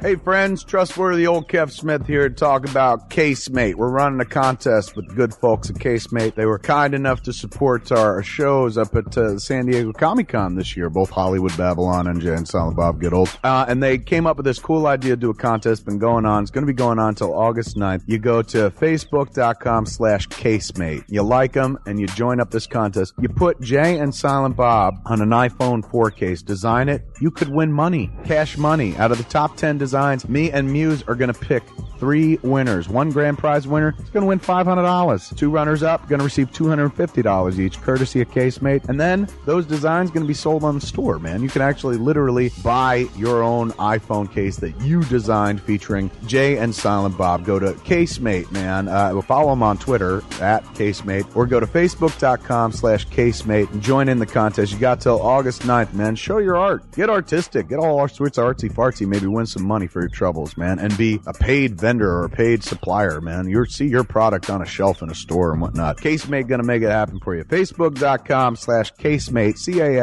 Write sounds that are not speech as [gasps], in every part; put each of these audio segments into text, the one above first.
Hey friends, trustworthy old Kev Smith here to talk about Casemate. We're running a contest with the good folks at Casemate. They were kind enough to support our shows up at uh, San Diego Comic Con this year, both Hollywood Babylon and Jay and Silent Bob Old. Uh, and they came up with this cool idea to do a contest. Been going on. It's going to be going on until August 9th. You go to facebook.com slash Casemate. You like them and you join up this contest. You put Jay and Silent Bob on an iPhone 4 case, design it. You could win money, cash money out of the top 10 designs. Me and Muse are going to pick three winners. One grand prize winner is going to win $500. Two runners up going to receive $250 each, courtesy of Casemate. And then those designs going to be sold on the store, man. You can actually literally buy your own iPhone case that you designed featuring Jay and Silent Bob. Go to Casemate, man. Uh, follow them on Twitter at Casemate or go to facebook.com slash Casemate and join in the contest. You got till August 9th, man. Show your art. Get artistic. Get all our sorts of artsy fartsy. Maybe win some money for your troubles, man. And be a paid vendor or a paid supplier, man. You see your product on a shelf in a store and whatnot. Casemate gonna make it happen for you. Facebook.com slash Casemate, C-A-S-E-M-A-T-E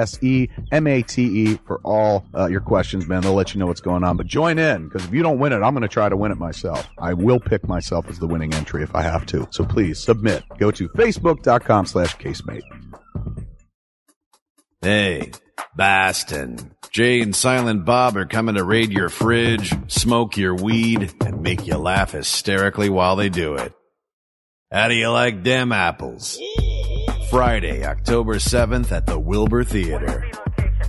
for all uh, your questions, man. They'll let you know what's going on. But join in, because if you don't win it, I'm gonna try to win it myself. I will pick myself as the winning entry if I have to. So please submit. Go to Facebook.com slash Casemate. Hey, Boston. Jay and Silent Bob are coming to raid your fridge, smoke your weed, and make you laugh hysterically while they do it. How do you like them apples? Friday, October 7th at the Wilbur Theater.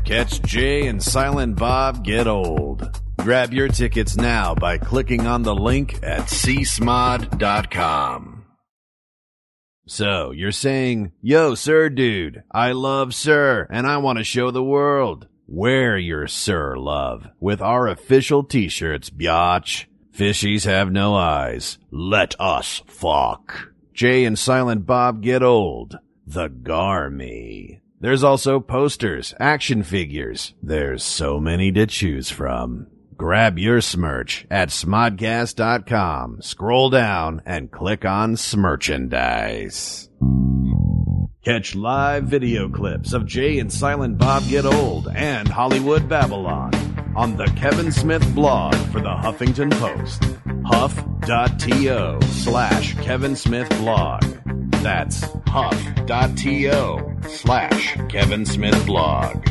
Catch Jay and Silent Bob get old. Grab your tickets now by clicking on the link at csmod.com. So, you're saying, yo, sir dude, I love sir, and I want to show the world. Wear your sir love with our official t-shirts, biatch. Fishies have no eyes. Let us fuck. Jay and Silent Bob get old. The Garmy. There's also posters, action figures. There's so many to choose from. Grab your smirch at smodcast.com. Scroll down and click on Smerchandise. Catch live video clips of Jay and Silent Bob Get Old and Hollywood Babylon on the Kevin Smith blog for the Huffington Post. Huff.to slash Kevin Smith blog. That's huff.to slash Kevin Smith blog.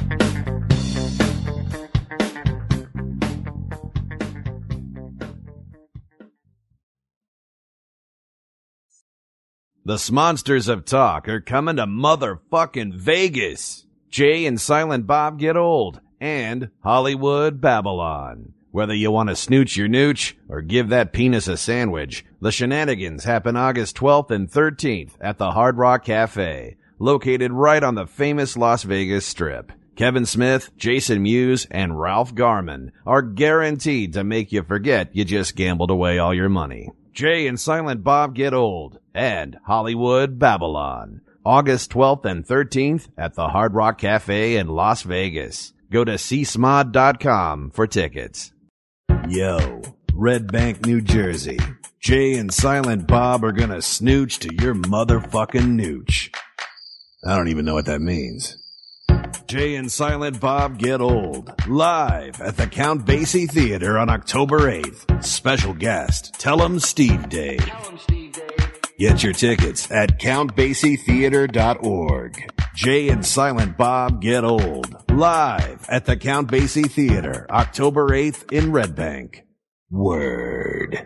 The Smonsters of Talk are coming to motherfucking Vegas. Jay and Silent Bob get old and Hollywood Babylon. Whether you want to snooch your nooch or give that penis a sandwich, the shenanigans happen August 12th and 13th at the Hard Rock Cafe, located right on the famous Las Vegas Strip. Kevin Smith, Jason Mewes, and Ralph Garman are guaranteed to make you forget you just gambled away all your money. Jay and Silent Bob Get Old, and Hollywood Babylon. August 12th and 13th at the Hard Rock Cafe in Las Vegas. Go to csmod.com for tickets. Yo, Red Bank, New Jersey. Jay and Silent Bob are gonna snooch to your motherfucking nooch. I don't even know what that means. Jay and Silent Bob Get Old. Live at the Count Basie Theater on October 8th. Special guest, Tell 'em Steve Dave. Get your tickets at CountBasieTheater.org. Jay and Silent Bob Get Old. Live at the Count Basie Theater, October 8th in Red Bank. Word.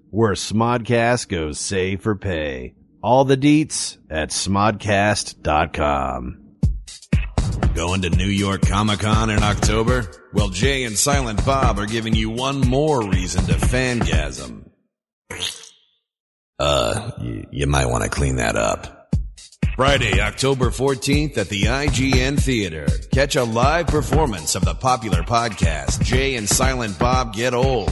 where Smodcast goes save for pay. All the deets at smodcast.com. Going to New York Comic Con in October? Well, Jay and Silent Bob are giving you one more reason to fangasm. Uh, you, you might want to clean that up. Friday, October 14th at the IGN Theater. Catch a live performance of the popular podcast, Jay and Silent Bob Get Old.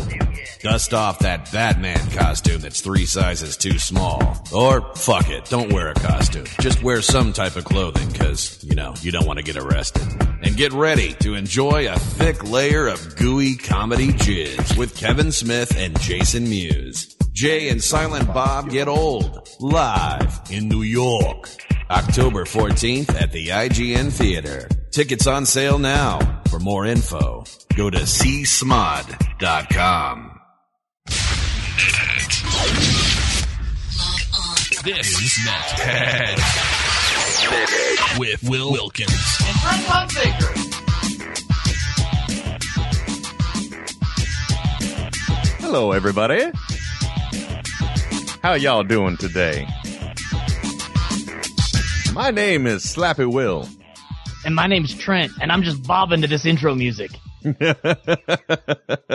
Dust off that Batman costume that's three sizes too small. Or fuck it, don't wear a costume. Just wear some type of clothing cause, you know, you don't want to get arrested. And get ready to enjoy a thick layer of gooey comedy jizz with Kevin Smith and Jason Mewes. Jay and Silent Bob Get Old, live in New York. October 14th at the IGN Theater. Tickets on sale now. For more info, go to csmod.com. This is Nethead with Will Wilkins. And Frank Hunsaker. Hello, everybody. How y'all doing today? My name is Slappy Will. And my name's Trent, and I'm just bobbing to this intro music. [laughs]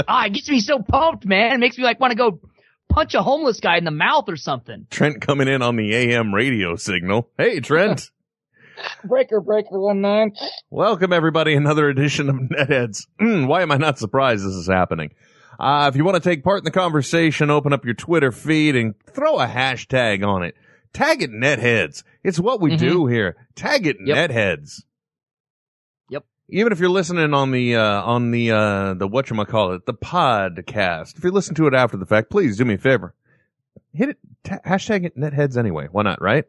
Ah, it gets me so pumped, man. It makes me like want to go punch a homeless guy in the mouth or something. Trent coming in on the AM radio signal. Hey, Trent. [laughs] Breaker, breaker, one nine. Welcome, everybody. Another edition of Netheads. Mm, Why am I not surprised this is happening? Uh, if you want to take part in the conversation, open up your Twitter feed and throw a hashtag on it. Tag it Netheads. It's what we Mhm. do here. Tag it Yep. Netheads. Yep. Even if you're listening on the, uh, on the, uh, the whatchamacallit, the podcast, if you listen to it after the fact, please do me a favor. Hit it, ta- hashtag it Netheads anyway. Why not, right?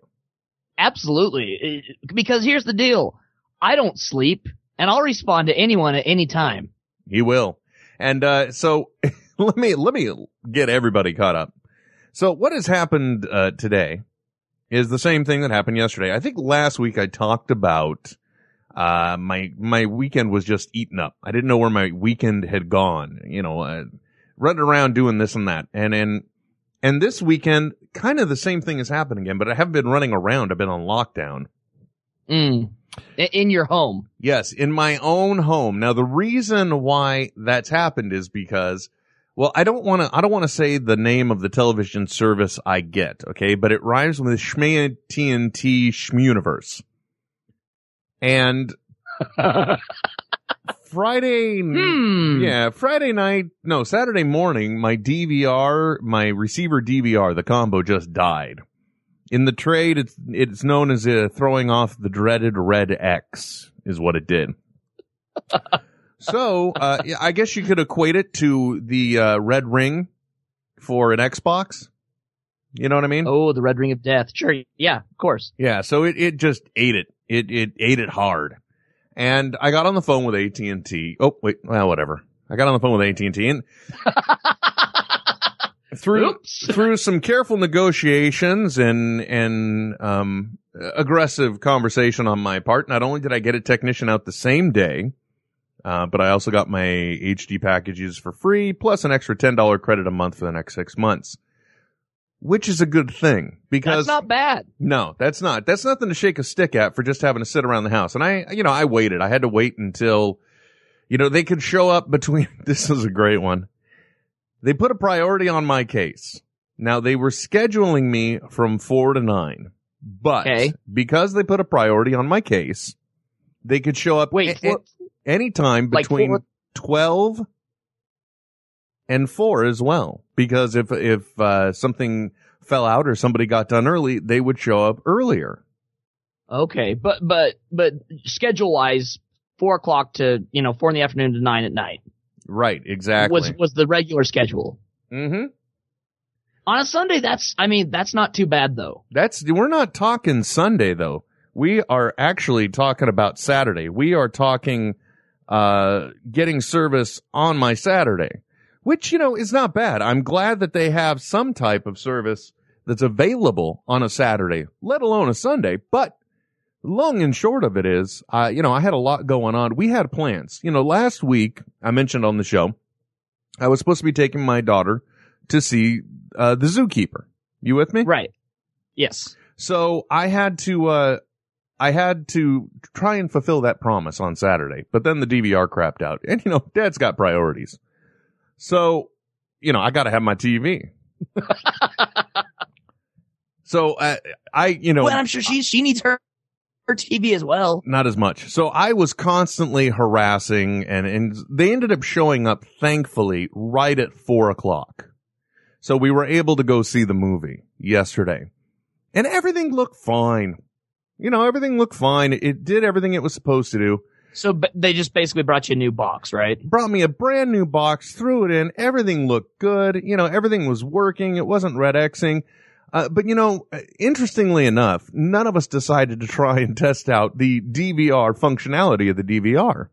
Absolutely. Because here's the deal. I don't sleep, and I'll respond to anyone at any time. He will. And uh, so [laughs] let me let me get everybody caught up. So what has happened uh, today is the same thing that happened yesterday. I think last week I talked about uh, my my weekend was just eaten up. I didn't know where my weekend had gone. You know, uh, running around doing this and that, and and and this weekend, kind of the same thing has happened again. But I haven't been running around. I've been on lockdown. Mm. In your home. Yes, in my own home. Now, the reason why that's happened is because, well, I don't want to, I don't want to say the name of the television service I get, okay, but it rhymes with Schmea TNT Schmuniverse. And [laughs] Friday, Hmm. yeah, Friday night, no, Saturday morning, my DVR, my receiver DVR, the combo just died. In the trade, it's it's known as uh, throwing off the dreaded red X, is what it did. [laughs] so, uh, I guess you could equate it to the uh, red ring for an Xbox. You know what I mean? Oh, the red ring of death. Sure. Yeah, of course. Yeah, so it, it just ate it. It it ate it hard. And I got on the phone with AT&T. Oh, wait, well, whatever. I got on the phone with AT&T and [laughs] through Oops. through some careful negotiations and and um aggressive conversation on my part, not only did I get a technician out the same day, uh, but I also got my HD packages for free, plus an extra $10 credit a month for the next six months. Which is a good thing because That's not bad. no, that's not. That's nothing to shake a stick at for just having to sit around the house. And I, you know, I waited. I had to wait until, you know, they could show up between, [laughs] this is a great one. They put a priority on my case. Now they were scheduling me from four to nine, but Okay. because they put a priority on my case, they could show up Wait, a- anytime like between four- 12 and 4 as well. Because if if uh, something fell out or somebody got done early they would show up earlier. Okay, but but but schedule wise, four o'clock to you know four in the afternoon to nine at night. Right exactly. Was was the regular schedule. mm-hmm. On a Sunday, that's I mean that's not too bad though. that's we're not talking sunday though. We are actually talking about saturday. We are talking uh getting service on my saturday which you know is not bad. I'm glad that they have some type of service that's available on a saturday let alone a sunday but long and short of it is uh you know i had a lot going on. We had plans. You know last week i mentioned on the show i was supposed to be taking my daughter to see uh the zookeeper. You with me? Right. Yes. so I had to, uh, I had to try and fulfill that promise on Saturday, but then the DVR crapped out. And you know, dad's got priorities. So, you know, I gotta have my TV. [laughs] So uh, I, you know, Well, I'm sure she she needs her her TV as well. not as much. So I was constantly harassing and, and they ended up showing up thankfully right at four o'clock. So we were able to go see the movie yesterday and everything looked fine. You know, everything looked fine. It did everything it was supposed to do. So b- they just basically brought you a new box, right? Brought me a brand new box, threw it in. Everything looked good. You know, everything was working. It wasn't red Xing. Uh, but you know, interestingly enough, none of us decided to try and [laughs] test out the DVR functionality of the DVR.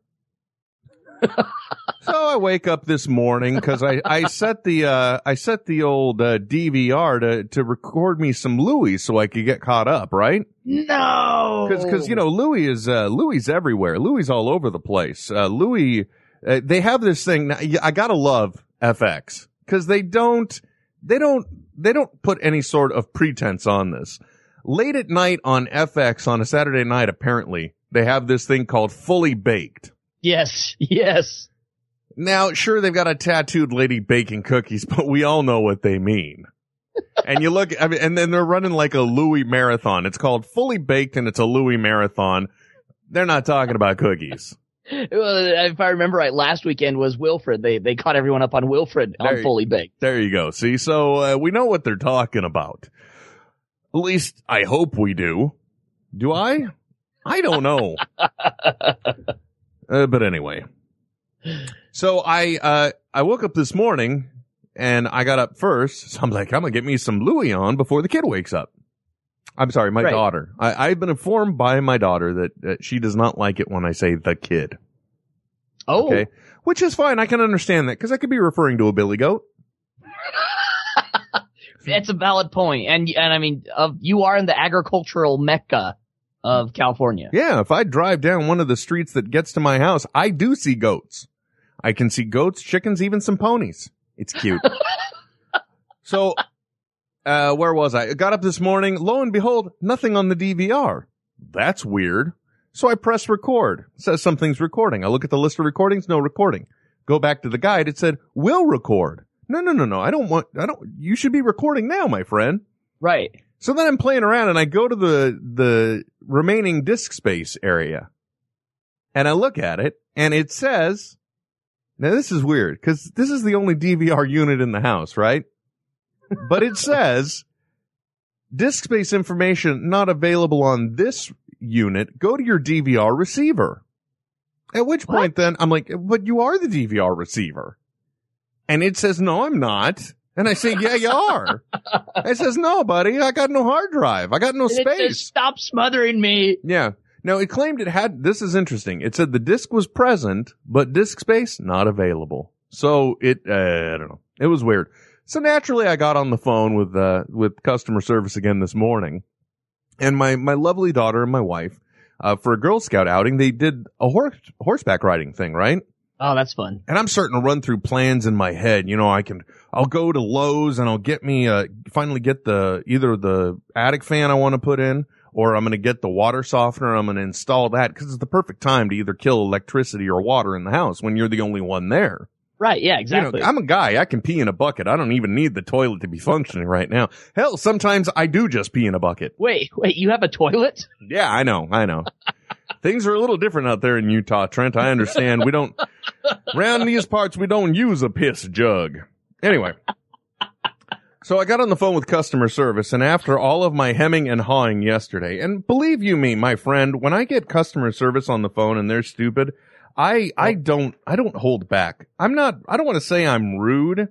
[laughs] so I wake up this morning because I, I set the uh, I set the old uh, DVR to to record me some Louie so I could get caught up, right? No, Because because you know Louie is uh, Louie everywhere. Louie all over the place. Uh, Louie, uh, they have this thing. I gotta love FX because they don't they don't they don't put any sort of pretense on this. Late at night on FX on a Saturday night, apparently they have this thing called Fully Baked. Yes, yes. Now, sure, they've got a tattooed lady baking cookies, [laughs] but we all know what they mean. and you look, I mean, and then they're running like a Louie marathon. It's called Fully Baked and it's a Louie marathon. They're not talking about cookies. [laughs] Well, if I remember right, last weekend was Wilfred. They they caught everyone up on Wilfred There on Fully Baked. There you go. See, so uh, we know what they're talking about. At least I hope we do. Do I? I don't know. [laughs] uh, but anyway. So I uh I woke up this morning and I got up first. So I'm like, I'm gonna get me some Louie on before the kid wakes up. I'm sorry, my Right. daughter. I, I've been informed by my daughter that, that she does not like it when I say the kid. Oh, Okay. Which is fine. I can understand that because I could be referring to a billy goat. [laughs] that's a valid point. And and I mean, uh, you are in the agricultural mecca of California. Yeah, if I drive down one of the streets that gets to my house, I do see goats. I can see goats, chickens, even some ponies. It's cute. [laughs] so, uh, where was I? I got up this morning. Lo and behold, nothing on the DVR. That's weird. So I press record. It says something's recording. I look at the list of recordings. No recording. Go back to the guide. It said, will record. No, no, no, no. I don't want, I don't, you should be recording now, my friend. Right. So then I'm playing around and I go to the, the remaining disk space area and I look at it and it says, now this is weird because this is the only DVR unit in the house, right? but it [laughs] says disk space information not available on this unit. Go to your DVR receiver. At which What? point then I'm like, but you are the DVR receiver. And it says, no, I'm not. And I say, yeah, you are. It says, no, buddy, I got no hard drive. I got no And it says, space. Stop smothering me. Yeah. Now it claimed it had, this is interesting. It said the disk was present, but disk space not available. So it, uh, I don't know. It was weird. So naturally I got on the phone with, uh, with customer service again this morning and my, my lovely daughter and my wife, uh, for a Girl Scout outing, they did a horse, horseback riding thing, right? Oh, that's fun. and I'm starting to run through plans in my head. You know, I can, I'll go to Lowe's and I'll get me, uh, finally get the, either the attic fan I want to put in or I'm going to get the water softener. I'm going to install that because it's the perfect time to either kill electricity or water in the house when you're the only one there. Right. Yeah. Exactly. You know, I'm a guy. I can pee in a bucket. I don't even need the toilet to be functioning right now. Hell, sometimes I do just pee in a bucket. wait, wait. You have a toilet? Yeah, I know. I know. [laughs] Things are a little different out there in Utah, Trent. I understand. We don't, [laughs] around these parts, we don't use a piss jug. Anyway. So I got on the phone with customer service and after all of my hemming and hawing yesterday, and believe you me, my friend, when I get customer service on the phone and they're stupid, I, I oh. don't, I don't hold back. I'm not, I don't want to say I'm rude,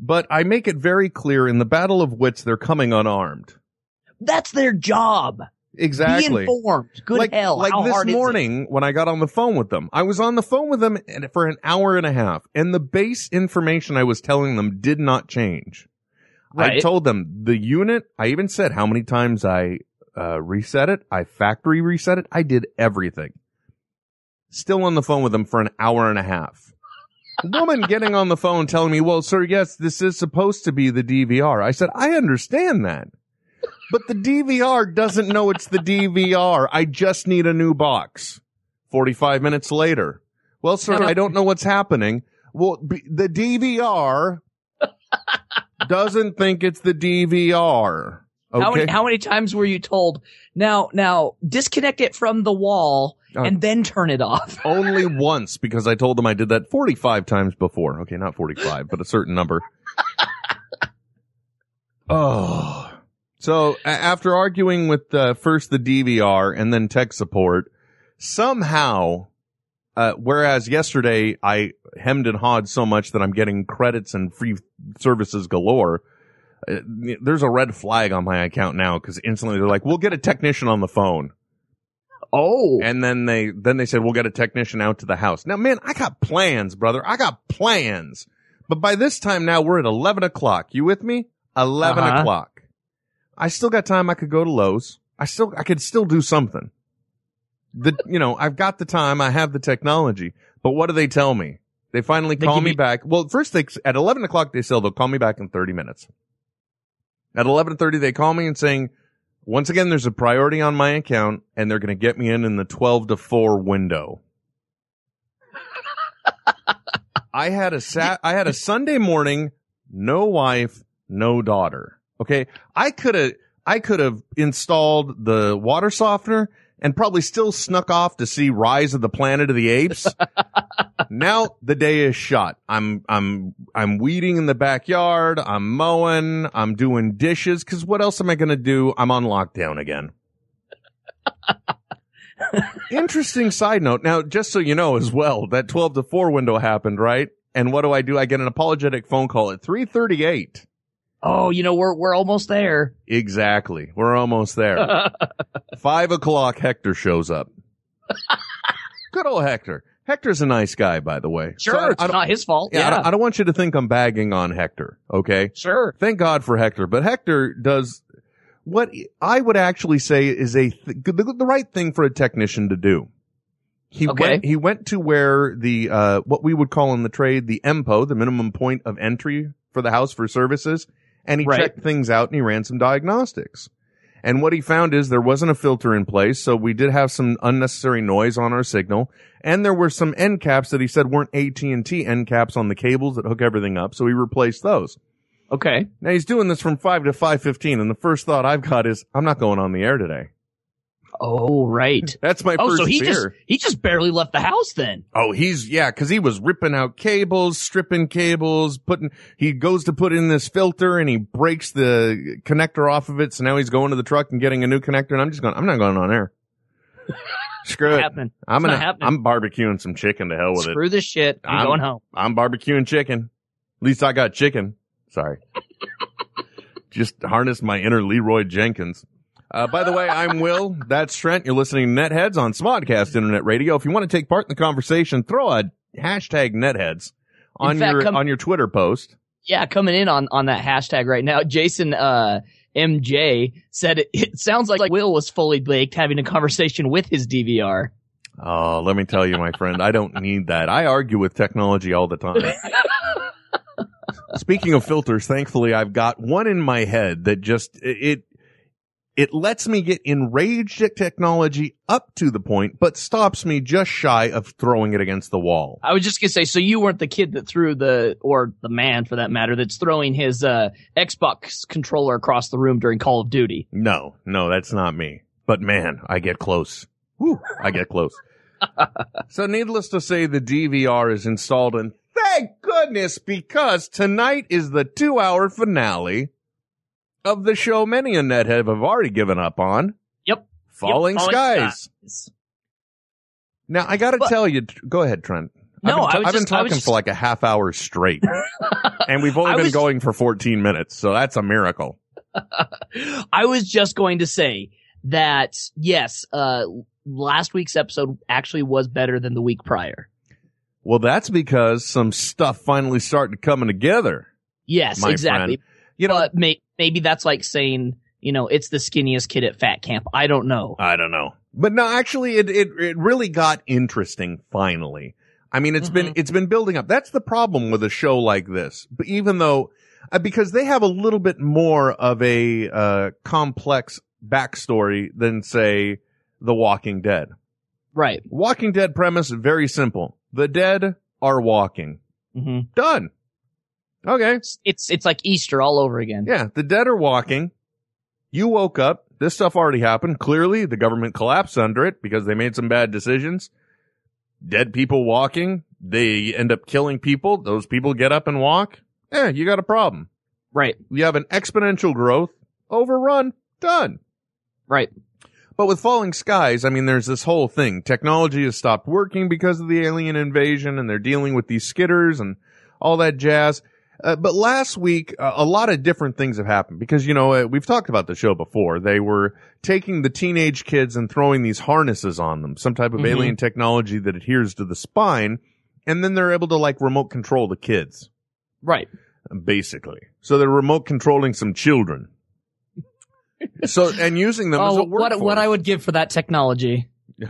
but I make it very clear in the battle of wits they're coming unarmed. That's their job. Exactly. Be informed. Good like, hell. Like this hard is it? morning when I got on the phone with them, I was on the phone with them for an hour and a half and the base information I was telling them did not change. I told them the unit, I even said how many times I uh, reset it. I factory reset it. I did everything. Still on the phone with them for an hour and a half. Woman getting on the phone telling me, well, sir, yes, this is supposed to be the DVR. I said, I understand that. But the DVR doesn't know it's the DVR. I just need a new box. 45 minutes later. Well, sir, I don't know what's happening. Well, b- the DVR [laughs] doesn't think it's the DVR. Okay. How many how many times were you told now now disconnect it from the wall Uh, and then turn it off? [laughs] Only once because I told them I did that 45 times before. Okay, not 45, but a certain number. [laughs] oh. So after arguing with uh, first the DVR and then tech support, somehow, uh, whereas yesterday I hemmed and hawed so much that I'm getting credits and free services galore, uh, there's a red flag on my account now because instantly they're like, we'll get a technician on the phone. Oh. And then they, then they said, we'll get a technician out to the house. Now, man, I got plans, brother. I got plans. But by this time now, we're at 11 o'clock. You with me? 11 Uh-huh. o'clock. I still got time. I could go to Lowe's. I still, I could still do something. The, [laughs] you know, I've got the time. I have the technology. But what do they tell me? They finally They call me back. Well, first they, at 11 o'clock, they say they'll call me back in 30 minutes. At 11:30, they call me and saying, once again, there's a priority on my account and they're going to get me in in the 12 to 4 window. [laughs] I had a sat, I had a Sunday morning, no wife, no daughter. Okay. I could have, I could have installed the water softener and probably still snuck off to see Rise of the Planet of the Apes. [laughs] now the day is shot. I'm, I'm, I'm weeding in the backyard. I'm mowing. I'm doing dishes. Cause what else am I going to do? I'm on lockdown again. [laughs] Interesting side note. Now, just so you know as well, that 12 to 4 window happened, right? And what do I do? I get an apologetic phone call at 338. Oh, you know we're we're almost there. Exactly. We're almost there. [laughs] Five o'clock, Hector shows up. [laughs] Good old Hector. Hector's a nice guy, by the way. Sure, So I- it's I don't- his fault. yeah, I don't, I don't want you to think I'm bagging on Hector. Okay. sure. Thank God for Hector, but Hector does what I would actually say is a th- the, the right thing for a technician to do. He Okay. went he went to where the uh what we would call in the trade the MPO, the minimum point of entry for the house for services, and he Right. checked things out and he ran some diagnostics. And what he found is there wasn't a filter in place, so we did have some unnecessary noise on our signal, and there were some end caps that he said weren't AT&T end caps on the cables that hook everything up, so he replaced those. Okay. Now he's doing this from 5 to 5:15 and the first thought I've got is I'm not going on the air today. Oh, right. [laughs] That's my Oh, first so he fear. just he just barely left the house then. Oh, he's yeah, because he was ripping out cables, stripping cables, putting. He goes to put in this filter and he breaks the connector off of it. So now he's going to the truck and getting a new connector. And I'm just going. I'm not going on air. [laughs] Screw it. happening. I'm It's gonna. I'm barbecuing some chicken to hell with it. Screw this shit. I'm I'm- going home. I'm barbecuing chicken. At least I got chicken. Sorry. [laughs] Just harness my inner Leeroy Jenkins. Uh, by the way, I'm Will. That's Trent. You're listening to Netheads on Smodcast Internet Radio. If you want to take part in the conversation, throw a hashtag Netheads on fact, your come- on your Twitter post. Yeah, coming in on on that hashtag right now. Jason uh MJ said it, it sounds like, like Will was fully baked having a conversation with his DVR. Oh, let me tell you, my friend, I don't need that. I argue with technology all the time. [laughs] Speaking of filters, thankfully I've got one in my head that just it it lets me get enraged at technology up to the point, but stops me just shy of throwing it against the wall. I was just gonna say, so you weren't the kid that threw the, or the man for that matter, that's throwing his uh Xbox controller across the room during Call of Duty. No, no, that's not me. But man, I get close. Whew, I get close. [laughs] so needless to say, the DVR is installed and thank goodness because tonight is the two hour finale of the show many a nethead have already given up on. Yep. Falling, Yep, skies. Skies. Now I gotta But- tell you, go ahead, Trent. No, I've been, I was I've been just- talking just- for like a half hour straight [laughs] and we've only I been was- going for 14 minutes. So that's a miracle. [laughs] I was just going to say that yes, uh last week's episode actually was better than the week prior. Well, that's because some stuff finally started coming together. Yes, exactly. friend. You know, but may- maybe that's like saying, you know, it's the skinniest kid at fat camp. I don't know. I don't know. But no, actually it, it, it really got interesting finally. I mean, it's been, Mhm. it's been building up. That's the problem with a show like this. But even though, uh, because they have a little bit more of a, uh, complex backstory than say The Walking Dead. Right. Walking Dead premise, very simple. The dead are walking. hmm Done. Okay. It's, it's like Easter all over again. Yeah. The dead are walking. You woke up. This stuff already happened. Clearly, the government collapsed under it because they made some bad decisions. Dead people walking. They end up killing people. Those people get up and walk. Yeah, you got a problem. Right. You have an exponential growth. Overrun. Done. Right. But with falling skies, I mean, there's this whole thing. Technology has stopped working because of the alien invasion and they're dealing with these skitters and all that jazz. Uh, but last week, uh, a lot of different things have happened because, you know, uh, we've talked about the show before. They were taking the teenage kids and throwing these harnesses on them, some type of Mhm. alien technology that adheres to the spine. And then they're able to like remote control the kids, Right. basically. So they're remote controlling some children. [laughs] So, and using them as a Oh, what what I would give for that technology. [laughs] [laughs]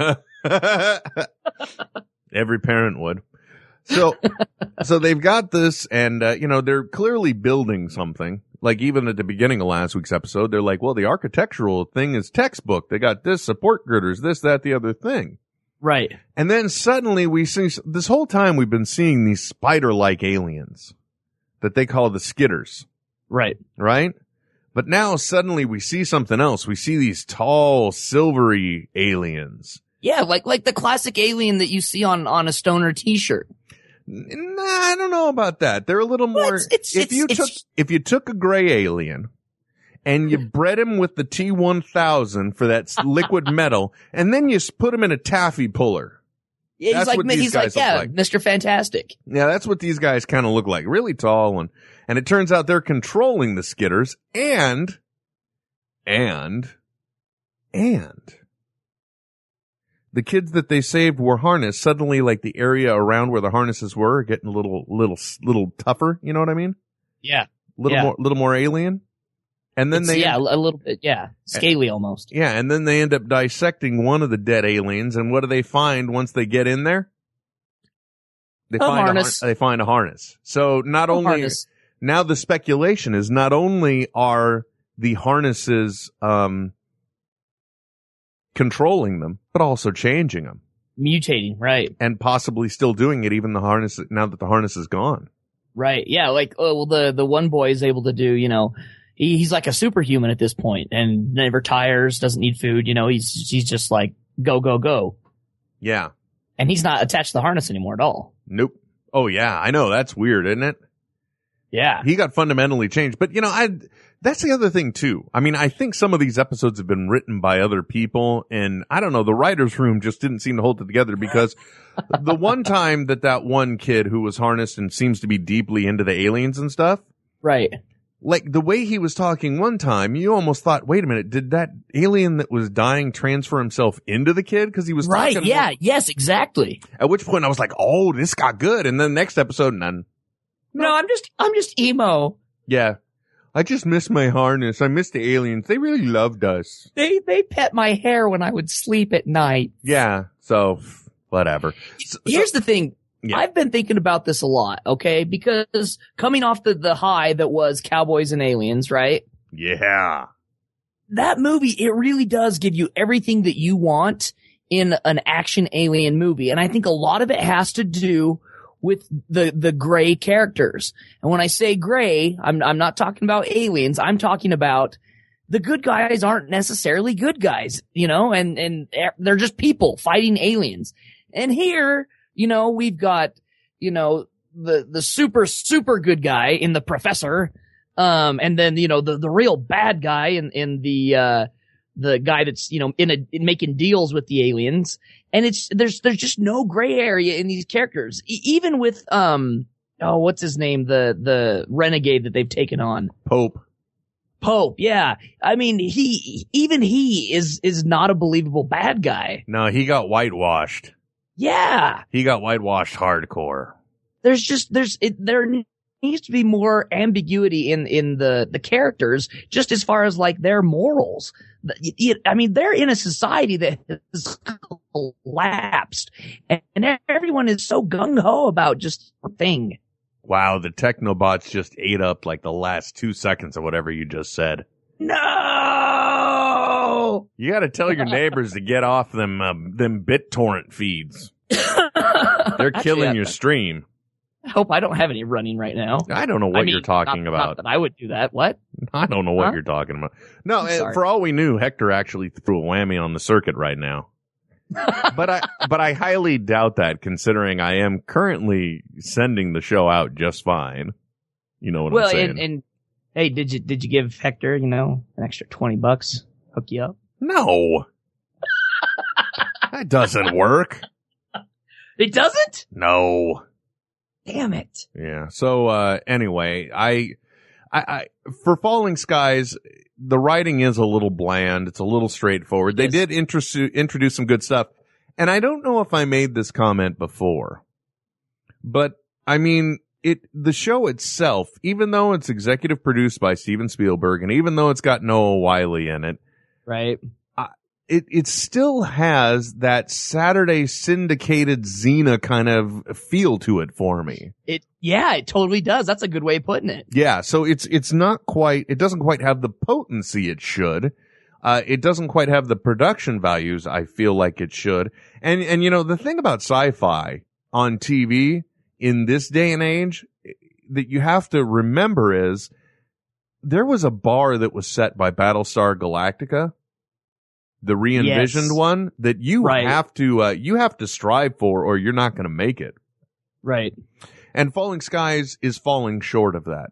Every parent would. So, so they've got this and, uh, you know, they're clearly building something. Like even at the beginning of last week's episode, they're like, well, the architectural thing is textbook. They got this support girders, this, that, the other thing. Right. And then suddenly we see, this whole time we've been seeing these spider-like aliens that they call the skitters Right. right? But now suddenly we see something else. We see these tall, silvery aliens. Yeah, like like the classic alien that you see on on a stoner T-shirt. Nah, I don't know about that. They're a little more. it's- it's- if it's- you took if you took a gray alien and you [laughs] bred him with the T one thousand for that liquid [laughs] metal, and then you put him in a taffy puller. Yeah, That's he's like he's like yeah, like. Mr. Fantastic. Yeah, that's what these guys kind of look like. Really tall and and it turns out they're controlling the skitters and and and the kids that they saved were harnessed. Suddenly like the area around where the harnesses were getting a little little little tougher, you know what I mean? Yeah. Little Yeah. more little more alien. And then It's- they yeah, a little bit yeah, scaly almost. yeah, and then they end up dissecting one of the dead aliens and what do they find once they get in there? They A find harness. A, har- they find a harness. So not only Harness. now the speculation is not only are the harnesses um controlling them, but also changing them mutating, right. and possibly still doing it even the harness now that the harness is gone. Right. Yeah. Like, oh, well, the, the one boy is able to do, you know, he, he's like a superhuman at this point and never tires, doesn't need food. You know, he's, he's just like, go, go, go. Yeah. And he's not attached to the harness anymore at all. Nope. Oh yeah, I know that's weird, isn't it? Yeah. He got fundamentally changed. But you know, I, that's the other thing too. I mean, I think some of these episodes have been written by other people and I don't know, the writer's room just didn't seem to hold it together because [laughs] the one time that that one kid who was harnessed and seems to be deeply into the aliens and stuff, Right. like the way he was talking one time, you almost thought, wait a minute, did that alien that was dying transfer himself into the kid? Cause he was Right. Yeah. Yes, exactly. At which point I was like, oh, this got good. And then next episode, none. No, I'm just, I'm just emo. Yeah. I just miss my harness. I miss the aliens. They really loved us. They, they pet my hair when I would sleep at night. Yeah. So whatever. So- Here's the thing. Yeah. I've been thinking about this a lot, okay? Because coming off the, the high that was Cowboys and Aliens, right? yeah. That movie, it really does give you everything that you want in an action alien movie. And I think a lot of it has to do with the, the gray characters. And when I say gray, I'm, I'm not talking about aliens. I'm talking about the good guys aren't necessarily good guys, you know, and, and they're just people fighting aliens. And here, you know, we've got, you know, the, the super, super good guy in the professor. Um, and then, you know, the, the real bad guy in, in the, uh, the guy that's, you know, in a, in making deals with the aliens. And it's, there's, there's just no gray area in these characters. E- even with, um, oh, what's his name? The, the renegade that they've taken on. Pope. Pope. Yeah. I mean, he, even he is, is not a believable bad guy. No, he got whitewashed. Yeah. He got whitewashed hardcore. there's just there's it, there needs to be more ambiguity in in the the characters just as far as like their morals i mean they're in a society that has collapsed and, and everyone is so gung-ho about just one thing Wow, the Technobots just ate up like the last two seconds of whatever you just said. no You got to tell your neighbors to get off them um, them BitTorrent feeds. [laughs] They're Actually, killing I- your stream. Hope I don't have any running right now. I don't know what I mean, you're talking not- about. Not that I would do that. What? I don't know what Huh? you're talking about. No, eh, for all we knew, Hector actually threw a whammy on the circuit right now. but I [laughs] but I highly doubt that considering I am currently sending the show out just fine. You know what well, I'm saying? and, and hey, did you did you give Hector, you know, an extra twenty bucks? Hook you up? no. [laughs] that doesn't work. It doesn't. No. Damn it. Yeah. So uh anyway, I I, I for Falling Skies the writing is a little bland. It's a little straightforward. They Yes. did introduce introduce some good stuff. And I don't know if I made this comment before. But I mean, it the show itself, even though it's executive produced by Steven Spielberg and even though it's got Noah Wyle in it, Right. It it still has that Saturday syndicated Xena kind of feel to it for me. It yeah, it totally does. That's a good way of putting it. Yeah, so it's it's not quite it doesn't quite have the potency it should. Uh it doesn't quite have the production values I feel like it should. And and you know, the thing about sci-fi on TV in this day and age that you have to remember is there was a bar that was set by Battlestar Galactica, the re-envisioned Yes. one that you Right. have to uh you have to strive for or you're not going to make it. Right. And Falling Skies is falling short of that.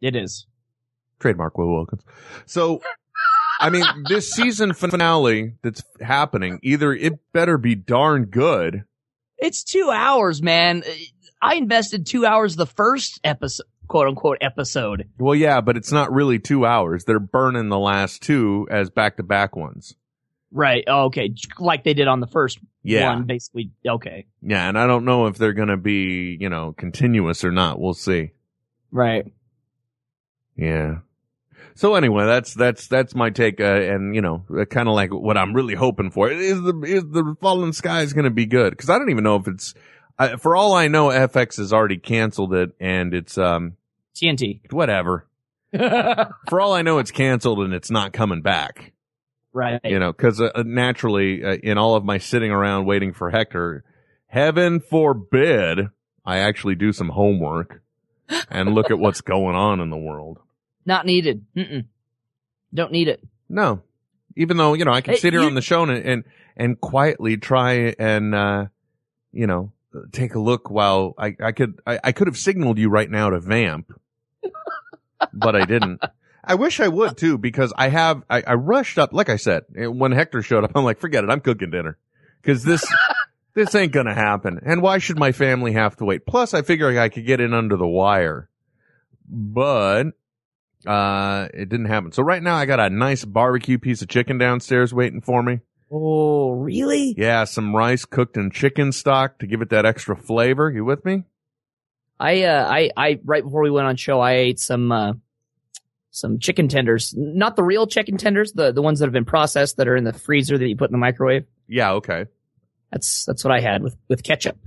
It is. trademark Will Wilkins. So, I mean, this [laughs] season finale that's happening, either it better be darn good. It's two hours, man. I invested two hours the first episode, quote unquote episode. Well, yeah, but it's not really two hours. They're burning the last two as back to back ones. Right. Oh, okay. Like they did on the first Yeah. one, basically. Okay. Yeah. And I don't know if they're going to be, you know, continuous or not. We'll see. Right. Yeah. So anyway, that's that's that's my take, uh, and you know, kind of like what I'm really hoping for is the is the Falling Skies going to be good? Because I don't even know if it's, uh, for all I know, FX has already canceled it, and it's um TNT. whatever. [laughs] For all I know, it's canceled and it's not coming back. Right. You know, because uh, naturally, uh, in all of my sitting around waiting for Hector, heaven forbid I actually do some homework [laughs] and look at what's going on in the world. Not needed. Mm-mm. Don't need it. No, even though you know I can sit here you- on the show and and, and quietly try and uh, you know take a look while I I could I, I could have signaled you right now to vamp, but I didn't. [laughs] I wish I would too because I have I, I rushed up like I said when Hector showed up I'm like forget it I'm cooking dinner. Because this [laughs] this ain't gonna happen. And why should my family have to wait? Plus I figure I could get in under the wire. But uh it didn't happen. So right now I got a nice barbecue piece of chicken downstairs waiting for me. Oh, really? yeah some rice cooked in chicken stock to give it that extra flavor. You with me? I, uh, I, I, right before we went on show, I ate some, uh, some chicken tenders. Not the real chicken tenders, the, the ones that have been processed that are in the freezer that you put in the microwave. yeah okay That's, that's what I had with, with ketchup.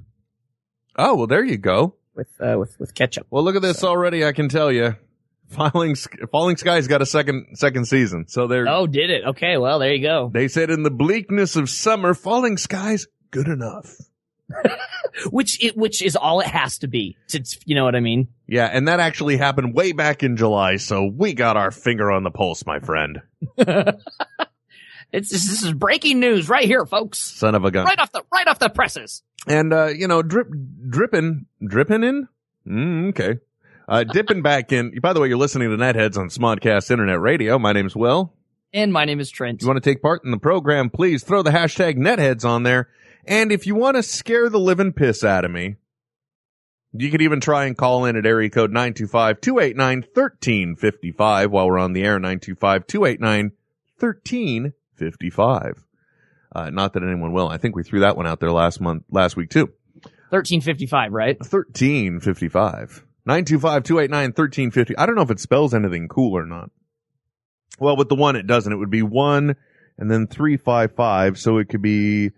oh well there you go With, uh, with, with ketchup. Well, look at this already. I can tell you, Falling Falling Skies got a second second season. So they're Oh, did it? Okay. Well, there you go. they said in the bleakness of summer, Falling Skies good enough. [laughs] Which it, which is all it has to be. To, you know what I mean? Yeah, and that actually happened way back in July. So we got our finger on the pulse, my friend. [laughs] It's this, this is breaking news right here, folks. Son of a gun. Right off the right off the presses. And uh, you know, drip dripping dripping in. Mm, okay. Uh, dipping [laughs] back in. By the way, you're listening to Netheads on Smodcast Internet Radio. My name's Will. And my name is Trent. If you want to take part in the program, please throw the hashtag netheads on there. And if you want to scare the living piss out of me, you could even try and call in at area code 925-289-1355 while we're on the air, 925-289-1355. Uh, not that anyone will. I think we threw that one out there last month, last week too. Thirteen fifty five, right? 1355. 925-289-1350. I don't know if it spells anything cool or not. Well, with the one it doesn't. It would be one and then 355. So it could be,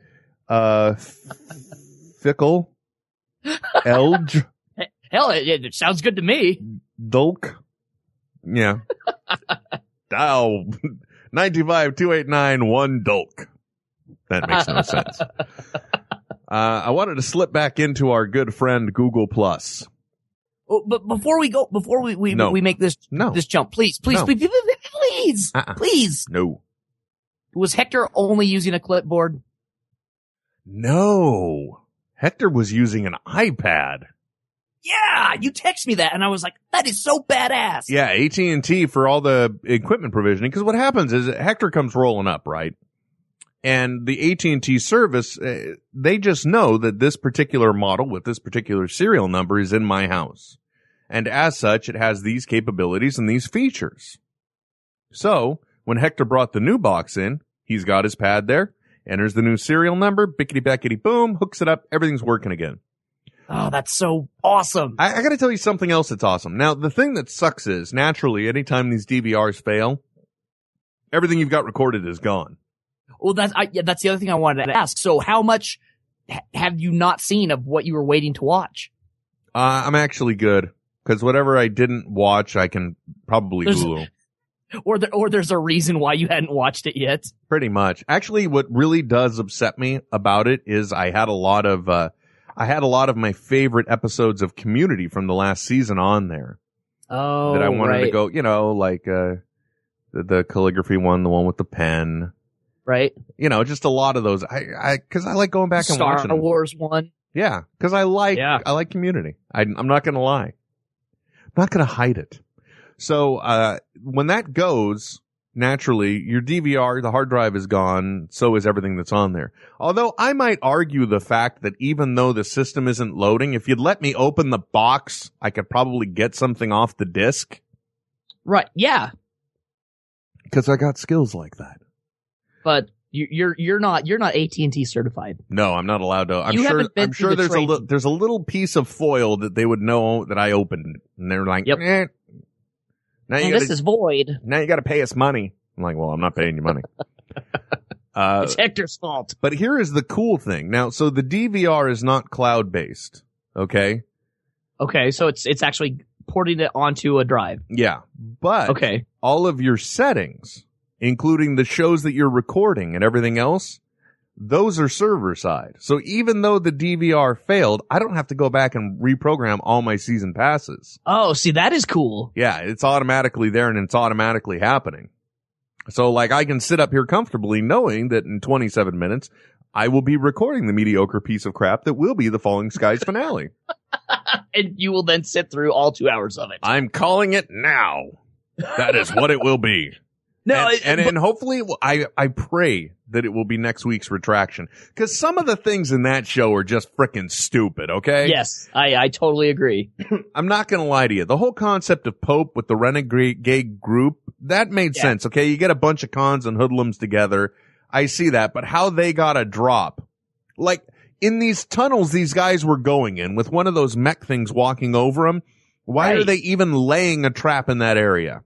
uh, fickle, elge, [laughs] Hell, it, it sounds good to me. dulk. Yeah. [laughs] Dial 925-289-1 dulk. That makes no sense. Uh, I wanted to slip back into our good friend Google Plus Oh, but before we go, before we we, No. we make this No. this jump, please, please, No. please, please, please, Uh-uh. please. No. Was Hector only using a clipboard? No. Hector was using an iPad. Yeah, you text me that, and I was like, that is so badass. Yeah, AT&T for all the equipment provisioning. Cause what happens is Hector comes rolling up, right? And the AT&T service, uh, they just know that this particular model with this particular serial number is in my house. And as such, it has these capabilities and these features. So when Hector brought the new box in, he's got his pad there, enters the new serial number, bickety backety boom, hooks it up, everything's working again. Oh, that's so awesome. I, I gotta tell you something else that's awesome. Now, the thing that sucks is, naturally, anytime these DVRs fail, everything you've got recorded is gone. Well, that's I, yeah, that's the other thing I wanted to ask. So, how much ha- have you not seen of what you were waiting to watch? Uh, I'm actually good. Cause whatever I didn't watch, I can probably There's- Hulu. Or there, or there's a reason why you hadn't watched it yet. Pretty much. Actually, what really does upset me about it is I had a lot of, uh, I had a lot of my favorite episodes of Community from the last season on there Oh, that I wanted right, to go, you know, like, uh, the, the calligraphy one, the one with the pen, right. you know, just a lot of those. I, I, cause I like going back and Star watching them. Wars one. Yeah, because I like Yeah. I like Community. I, I'm not gonna lie, I'm not gonna hide it. So uh, when that goes, naturally, your DVR, the hard drive is gone. So is everything that's on there. Although I might argue the fact that even though the system isn't loading, if you'd let me open the box, I could probably get something off the disk Right. Yeah. because I got skills like that. But you, you're you're not you're not AT and T certified. No, I'm not allowed to. I'm You sure. I'm sure the there's a training. li- there's a little piece of foil that they would know that I opened, and they're like, Yep. eh. Now you And gotta, this is void. now you got to pay us money. I'm like, well, I'm not paying you money. [laughs] uh, It's Hector's fault. but here is the cool thing. Now, so the DVR is not cloud based. Okay. Okay, so it's it's actually porting it onto a drive. Yeah. But Okay. all of your settings, including the shows that you're recording and everything else, those are server side. So even though the DVR failed, I don't have to go back and reprogram all my season passes. Oh, see that is cool. Yeah, it's automatically there and it's automatically happening. So like I can sit up here comfortably knowing that in 27 minutes, I will be recording the mediocre piece of crap that will be the Falling Skies [laughs] finale. And you will then sit through all two hours of it. I'm calling it now. That is what it will be. [laughs] no, and, it- and, but- and hopefully I, I pray that it will be next week's retraction. Cause some of the things in that show are just frickin' stupid, okay? yes, I I totally agree. [clears throat] I'm not gonna lie to you. The whole concept of Pope with the renegade group, that made Yeah. sense, okay? You get a bunch of cons and hoodlums together. I see that, but how they got a drop. Like, in these tunnels these guys were going in with one of those mech things walking over them, why are they even laying a trap in that area?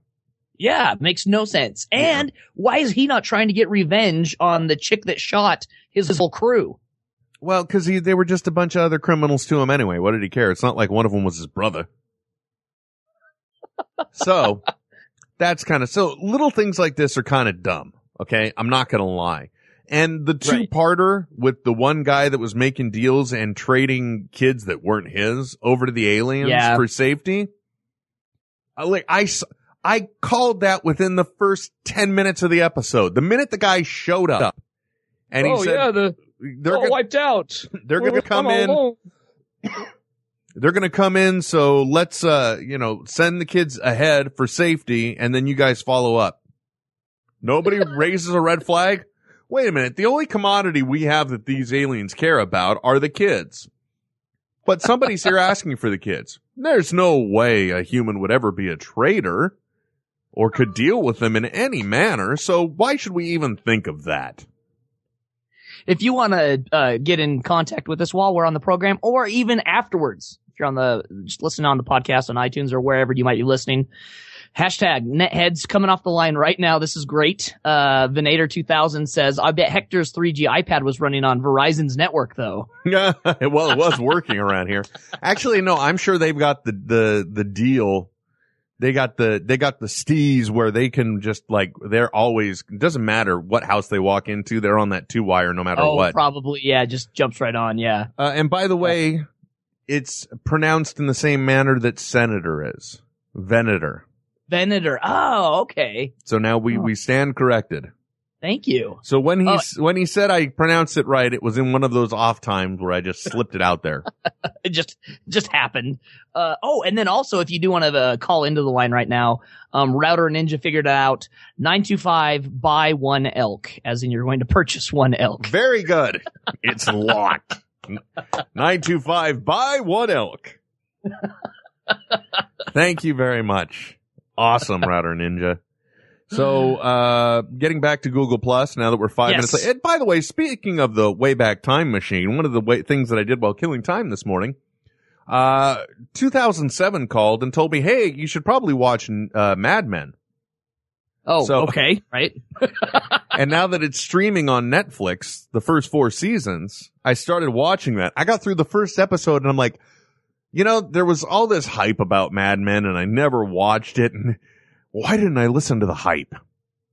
Yeah, makes no sense. And why is he not trying to get revenge on the chick that shot his whole crew? Well, cause they were just a bunch of other criminals to him anyway. What did he care? It's not like one of them was his brother. [laughs] so that's kind of, so little things like this are kind of dumb. Okay. I'm not going to lie. And the two Right. parter with the one guy that was making deals and trading kids that weren't his over to the aliens Yeah. for safety. I like, I, I called that within the first 10 minutes of the episode. The minute the guy showed up and he said, Oh, the they're gonna, wiped out. [laughs] they're going to come in. They're going to come in. So let's, uh, you know, send the kids ahead for safety and then you guys follow up. Nobody [laughs] raises a red flag. Wait a minute. The only commodity we have that these aliens care about are the kids. But somebody's here asking for the kids. There's no way a human would ever be a traitor or could deal with them in any manner. So why should we even think of that? If you want to uh, get in contact with us while we're on the program, or even afterwards, if you're on the just listening on the podcast on iTunes or wherever you might be listening, hashtag netheads coming off the line right now. This is great. Uh, Venator 2000 says, "I bet Hector's 3G iPad was running on Verizon's network, though." Yeah, [laughs] well, it was working around here. Actually, no, I'm sure they've got the, the, the deal. They got the, they got the stees where they can just like, they're always, doesn't matter what house they walk into, they're on that two wire no matter oh, what. probably, yeah, just jumps right on, yeah. Uh, and by the way, it's pronounced in the same manner that senator is. Venator. Venator. Oh, okay. So now we, Oh. we stand corrected. Thank you. So when he, Oh. when he said I pronounced it right, it was in one of those off times where I just [laughs] slipped it out there. [laughs] It just just happened. Uh, oh, and then also, if you do want to uh, call into the line right now, um, Router Ninja figured it out. Nine two five buy one elk, as in you're going to purchase one elk. Very good. [laughs] It's locked. 925, buy one elk. Thank you very much. Awesome, Router Ninja. So, uh, getting back to Google Plus now that we're five Yes. minutes late. And by the way, speaking of the Wayback Time Machine, one of the way, things that I did while killing time this morning, uh, 2007 called and told me, hey, you should probably watch, uh, Mad Men. Oh, So- okay, [laughs] right. and now that it's streaming on Netflix, the first four seasons, I started watching that. I got through the first episode and I'm like, you know, there was all this hype about Mad Men and I never watched it. And why didn't I listen to the hype?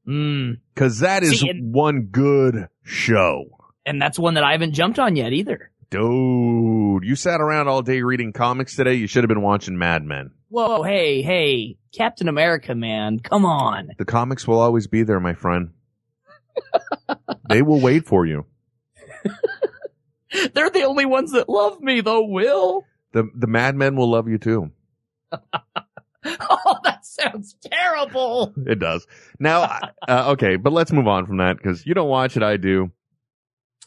Mm, Cause that is See, and- one good show. and that's one that I haven't jumped on yet either. Dude, you sat around all day reading comics today. You should have been watching Mad Men. Whoa, hey, hey, Captain America, man, come on. The comics will always be there, my friend. [laughs] they will wait for you. They're the only ones that love me, though. Will. The, the Mad Men will love you too. [laughs] [laughs] Oh, that sounds terrible. It does. Now, [laughs] uh, okay, but let's move on from that because you don't watch it. I do.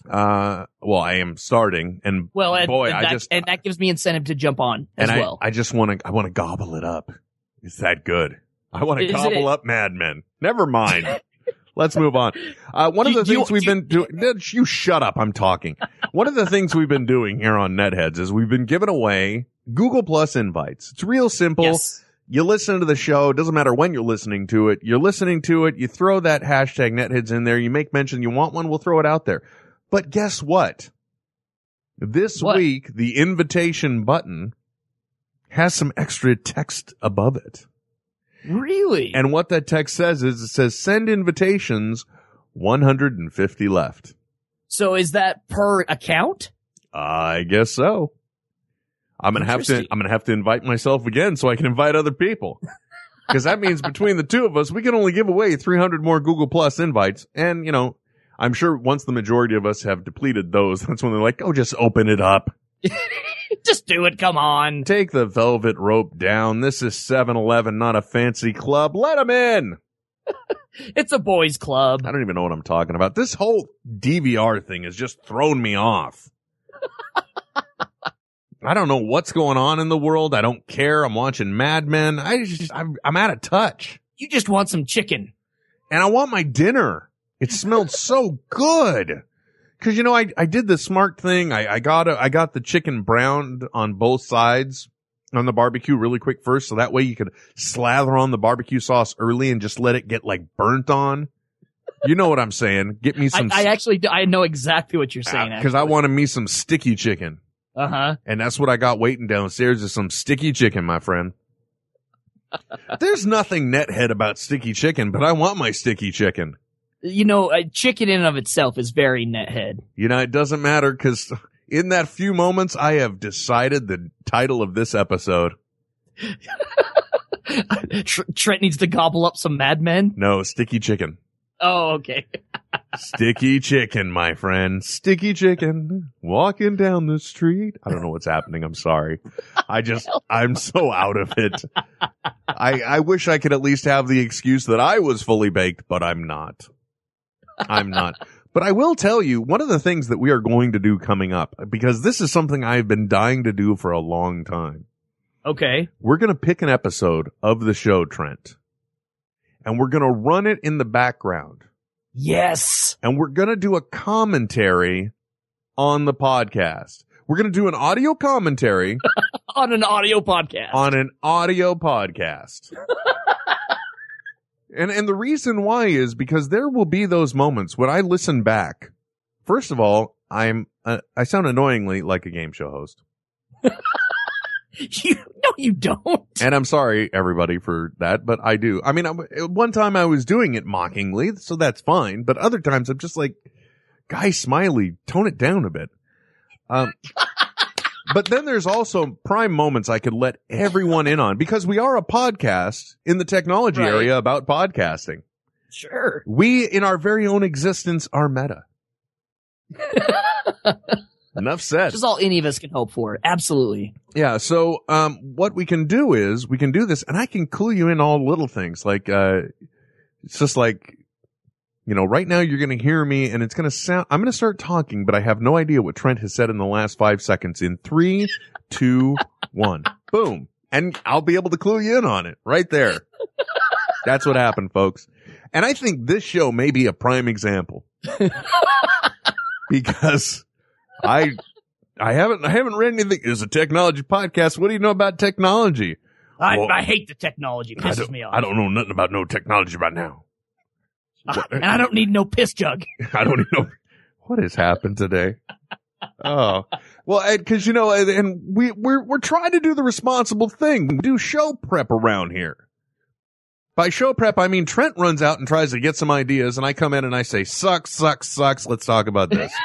Uh, well, I am starting, and Well, and, boy, and I that, just and that gives me incentive to jump on as and I, well. I just want to, I want to gobble it up. It's that good. I want to gobble it? up Mad Men. Never mind. [laughs] Let's move on. Uh, one of the do you- things we've do been doing, you shut up. I'm talking. One of the things we've been doing here on Netheads is we've been giving away Google Plus invites. It's real simple. yes. You listen to the show. It doesn't matter when you're listening to it. You're listening to it. You throw that hashtag netheads in there. You make mention you want one. We'll throw it out there. But guess what? This What? week, the invitation button has some extra text above it. Really? And what that text says is it says send invitations 150 left. so is that per account? I guess so. I'm gonna have to, I'm gonna have to invite myself again so I can invite other people. [laughs] Cause that means between the two of us, we can only give away 300 more Google Plus invites. And, you know, I'm sure once the majority of us have depleted those, [laughs] that's when they're like, oh, just open it up. [laughs] Just do it. Come on. Take the velvet rope down. This is 7-Eleven, not a fancy club. Let them in. It's a boys club. I don't even know what I'm talking about. This whole DVR thing has just thrown me off. I don't know what's going on in the world. I don't care. I'm watching Mad Men. I just, I'm, I'm out of touch You just want some chicken. and I want my dinner. It smelled so good. Cause you know, I, I did the smart thing. I, I got, a, I got the chicken browned on both sides on the barbecue really quick first. So that way you could slather on the barbecue sauce early and just let it get like burnt on. You know what I'm saying? Get me some, I actually, I know exactly what you're ah, saying. cause I wanted me some sticky chicken. Uh huh. And that's what I got waiting downstairs is some sticky chicken, my friend. [laughs] There's nothing nethead about sticky chicken, but I want my sticky chicken. You know, uh, chicken in and of itself is very nethead. You know, it doesn't matter because in that few moments, I have decided the title of this episode. [laughs] [laughs] Trent needs to gobble up some Mad Men. No, sticky chicken. Oh, okay. Sticky chicken, my friend. Sticky chicken. Walking down the street. I don't know what's happening. I'm sorry. I just, I'm so out of it. I, I wish I could at least have the excuse that I was fully baked, but I'm not. I'm not. But I will tell you one of the things that we are going to do coming up, because this is something I've been dying to do for a long time. Okay. We're going to pick an episode of the show, Trent, and we're going to run it in the background Yes. and we're going to do a commentary on the podcast. We're going to do an audio commentary [laughs] On an audio podcast. on an audio podcast. [laughs] and and the reason why is because there will be those moments when I listen back. First of all, I'm uh, I sound annoyingly like a game show host. [laughs] [laughs] you, no, you don't. And I'm sorry everybody for that, but I do. I mean, I'm, one time I was doing it mockingly, so that's fine, but other times I'm just like, Guy Smiley, tone it down a bit. Um, [laughs] but then there's also prime moments I could let everyone in on because we are a podcast in the technology Right. area about podcasting. Sure. We, in our very own existence, are meta. [laughs] Enough said. Which is all any of us can hope for. Absolutely. Yeah. So, um, what we can do is we can do this and I can clue you in all little things. Like, uh, it's just like, you know, right now you're going to hear me and it's going to sound, I'm going to start talking, but I have no idea what Trent has said in the last five seconds in three, two, one, boom. And I'll be able to clue you in on it right there. That's what happened, folks. And I think this show may be a prime example [laughs] because I, I haven't, I haven't read anything. It's a technology podcast. What do you know about technology? I, Well, I hate the technology. It I pisses don't, me off. I don't know nothing about no technology right now. and I don't need no piss jug. [laughs] I don't even know what has happened today. Oh, well, because you know, and, and we we're we're trying to do the responsible thing. We do show prep around here. By show prep, I mean Trent runs out and tries to get some ideas, and I come in and I say, "Sucks, sucks, sucks." Let's talk about this. [laughs]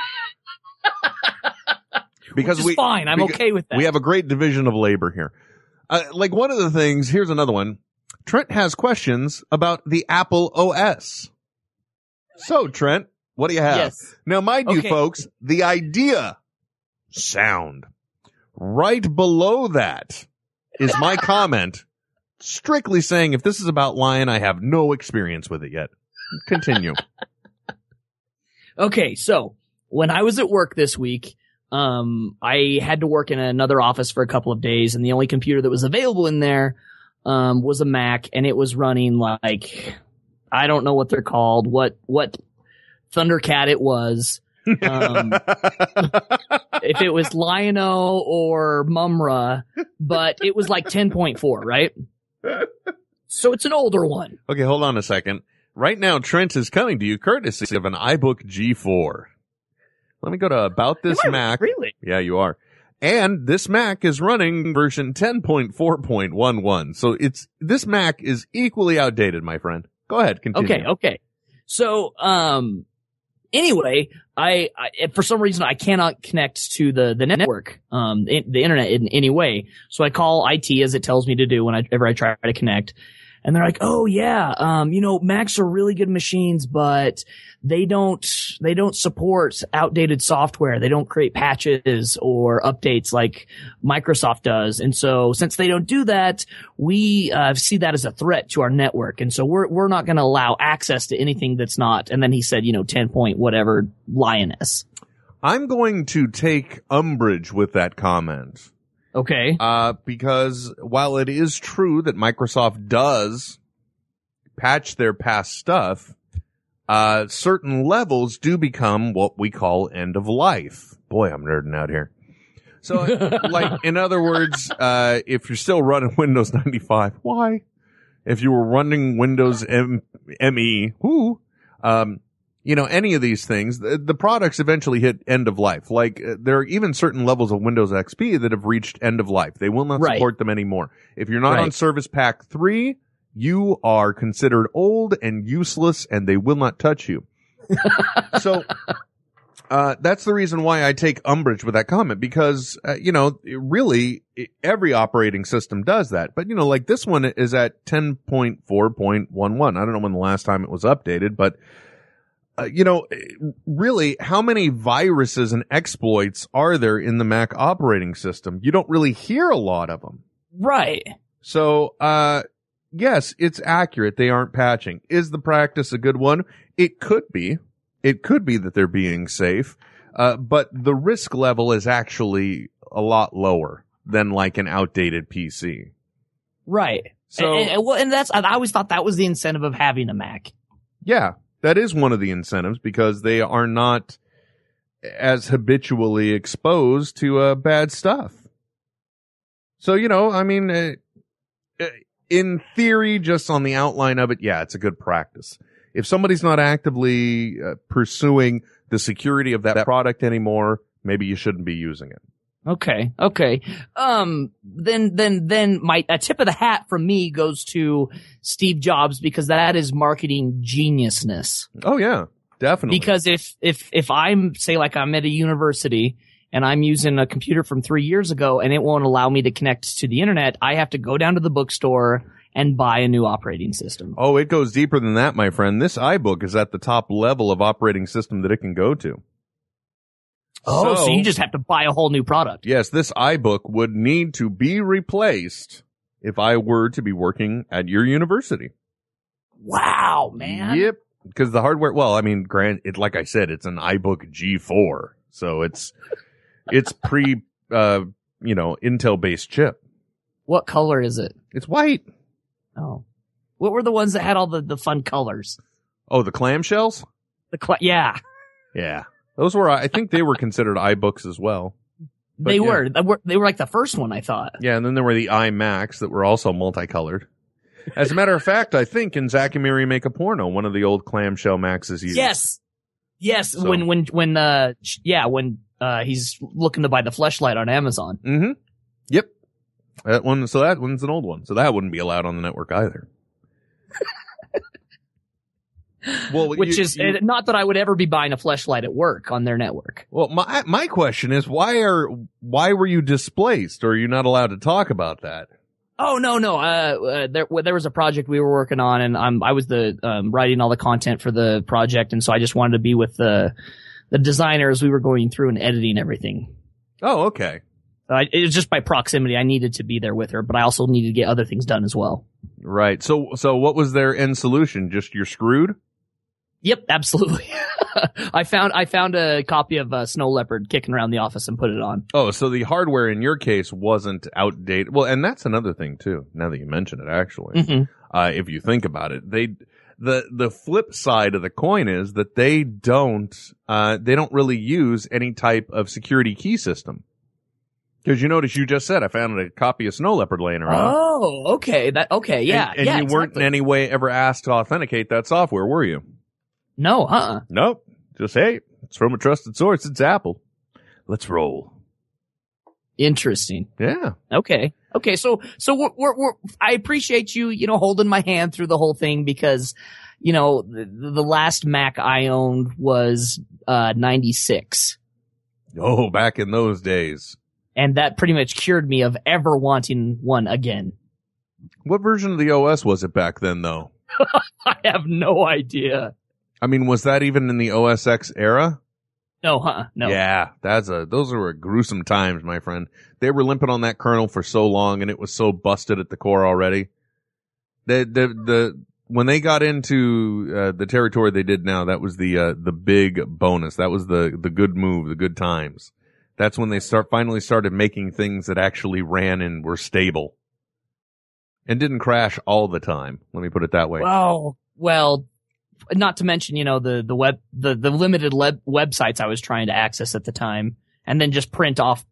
[laughs] because Which is we fine. I'm okay with that. we have a great division of labor here. Uh, like one of the things, here's another one. Trent has questions about the Apple OS. So Trent, what do you have? Yes. Now, mind you, folks, the idea sound right below that is my [laughs] comment strictly saying if this is about Lion, I have no experience with it yet. Continue. [laughs] Okay, so when I was at work this week, um, I had to work in another office for a couple of days, and the only computer that was available in there um, was a Mac, and it was running like I don't know what they're called, what what Thundercat it was. Um, [laughs] if it was Lion-O or Mumm-Ra, but it was like 10.4, right? So it's an older one. okay, hold on a second. Right now, Trent is coming to you courtesy of an iBook G4. Let me go to about this I Mac. Really? Yeah, you are. And this Mac is running version 10.4.11. So it's, this Mac is equally outdated, my friend. Go ahead, continue. Okay, okay. So, um, anyway, I, I for some reason I cannot connect to the the network, um, in, the internet in any way. So I call IT as it tells me to do whenever I try to connect. And they're like, "Oh yeah, um, you know, Macs are really good machines, but they don't they don't support outdated software. They don't create patches or updates like Microsoft does. And so since they don't do that, we uh, see that as a threat to our network. And so we're we're not going to allow access to anything that's not. And then he said, you know, ten point whatever lioness. I'm going to take umbrage with that comment. Okay. Uh, because while it is true that Microsoft does patch their past stuff, uh, certain levels do become what we call end of life. Boy, I'm nerding out here. So, [laughs] like, in other words, uh, if you're still running [laughs] Windows 95, why? If you were running Windows M- ME, who, um, you know, any of these things, the, the products eventually hit end of life. Like, uh, there are even certain levels of Windows XP that have reached end of life. They will not Right. support them anymore. If you're not Right. on Service Pack 3, you are considered old and useless and they will not touch you. [laughs] so, uh, that's the reason why I take umbrage with that comment because, uh, you know, really every operating system does that. But, you know, like this one is at 10.4.11. I don't know when the last time it was updated, but, uh, you know, really, how many viruses and exploits are there in the Mac operating system? You don't really hear a lot of them. Right. So, uh, yes, it's accurate. They aren't patching. Is the practice a good one? It could be. It could be that they're being safe. Uh, but the risk level is actually a lot lower than like an outdated PC. Right. So, and, and, well, and that's I always thought that was the incentive of having a Mac. yeah, that is one of the incentives because they are not as habitually exposed to uh, bad stuff. So, you know, I mean, uh, uh, in theory, just on the outline of it, yeah, it's a good practice. If somebody's not actively uh, pursuing the security of that product anymore, maybe you shouldn't be using it. Okay. Okay. Um, then, then, then my, a tip of the hat from me goes to Steve Jobs because that is marketing geniusness. Oh yeah, definitely. Because if, if, if I'm, say like I'm at a university and I'm using a computer from three years ago and it won't allow me to connect to the internet, I have to go down to the bookstore and buy a new operating system. Oh, it goes deeper than that, my friend. This iBook is at the top level of operating system that it can go to. Oh, so, you just have to buy a whole new product. Yes, this iBook would need to be replaced if I were to be working at your university. Wow, man. Yep. Because the hardware, well, I mean, grant it, like I said, it's an iBook G4. So it's, it's pre, uh, you know, Intel based chip. What color is it? It's white. Oh. What were the ones that had all the, the fun colors? Oh, the clamshells? The cl- yeah. Yeah. Those were, I think they were considered iBooks as well. But they yeah. were. They were. They were like the first one, I thought. Yeah, and then there were the iMacs that were also multicolored. As a matter of fact, I think in Zack and Miri Make a Porno, one of the old clamshell Macs is used. Yes. Yes. So. When, when, when, uh, yeah, when, uh, he's looking to buy the fleshlight on Amazon. Mm-hmm. Yep. That one, so that one's an old one. So that wouldn't be allowed on the network either. Well, [laughs] which you, is you, not that I would ever be buying a fleshlight at work on their network. Well, my my question is why are why were you displaced, or are you not allowed to talk about that? Oh no no, uh, uh, there there was a project we were working on, and I'm I was the um, writing all the content for the project, and so I just wanted to be with the the designers. We were going through and editing everything. Oh, okay. Uh, it was just by proximity. I needed to be there with her, but I also needed to get other things done as well. Right. So, so what was their end solution? Just you're screwed? Yep, absolutely. [laughs] I found I found a copy of uh, Snow Leopard kicking around the office and put it on. Oh, so the hardware in your case wasn't outdated. Well, and that's another thing too. Now that you mention it, actually, mm-hmm. uh, if you think about it, they the the flip side of the coin is that they don't uh, they don't really use any type of security key system. Because you notice you just said I found a copy of Snow Leopard laying around. Oh, okay. That okay, yeah, and, and yeah, you exactly. weren't in any way ever asked to authenticate that software, were you? No, huh? Nope. Just hey, it's from a trusted source. It's Apple. Let's roll. Interesting. Yeah. Okay. Okay. So, so we're, we're, we're, I appreciate you, you know, holding my hand through the whole thing because, you know, the, the last Mac I owned was, uh, 96. Oh, back in those days. And that pretty much cured me of ever wanting one again. What version of the OS was it back then though? [laughs] I have no idea. I mean, was that even in the OS X era? No, huh? No. Yeah, that's a those were gruesome times, my friend. They were limping on that kernel for so long, and it was so busted at the core already. The the the when they got into uh, the territory they did now, that was the uh, the big bonus. That was the the good move, the good times. That's when they start finally started making things that actually ran and were stable and didn't crash all the time. Let me put it that way. Well, well, not to mention, you know, the, the web, the, the limited web, websites I was trying to access at the time and then just print off.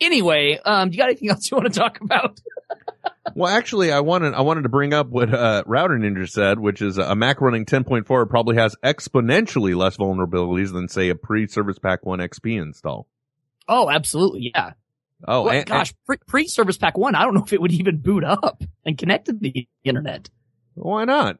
Anyway, um, you got anything else you want to talk about? [laughs] well, actually, I wanted, I wanted to bring up what, uh, Router Ninja said, which is a Mac running 10.4 probably has exponentially less vulnerabilities than say a pre-Service Pack 1 XP install. Oh, absolutely. Yeah. Oh, well, and, gosh, pre Service Pack 1, I don't know if it would even boot up and connect to the internet. Why not?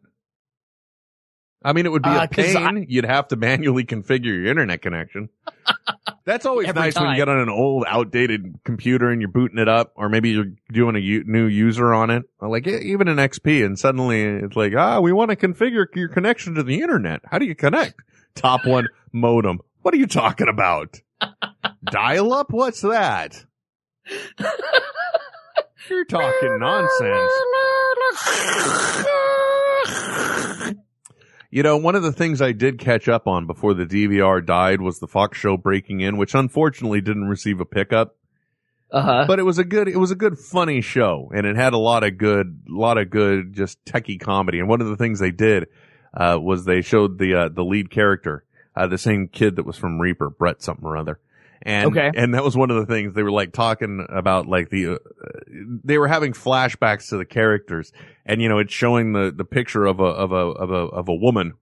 I mean, it would be uh, a pain. I, You'd have to [laughs] manually configure your internet connection. [laughs] That's always nice time. when you get on an old, outdated computer and you're booting it up, or maybe you're doing a u- new user on it, like even an XP, and suddenly it's like, ah, we want to configure your connection to the internet. How do you connect? Top one [laughs] modem. What are you talking about? Dial up? What's that? You're talking nonsense. You know, one of the things I did catch up on before the DVR died was the Fox show Breaking In, which unfortunately didn't receive a pickup. Uh-huh. But it was a good, it was a good funny show and it had a lot of good, lot of good just techie comedy. And one of the things they did, uh, was they showed the, uh, the lead character, uh, the same kid that was from Reaper, Brett something or other. And, okay. and that was one of the things they were like talking about, like the, uh, they were having flashbacks to the characters and, you know, it's showing the, the picture of a, of a, of a, of a woman,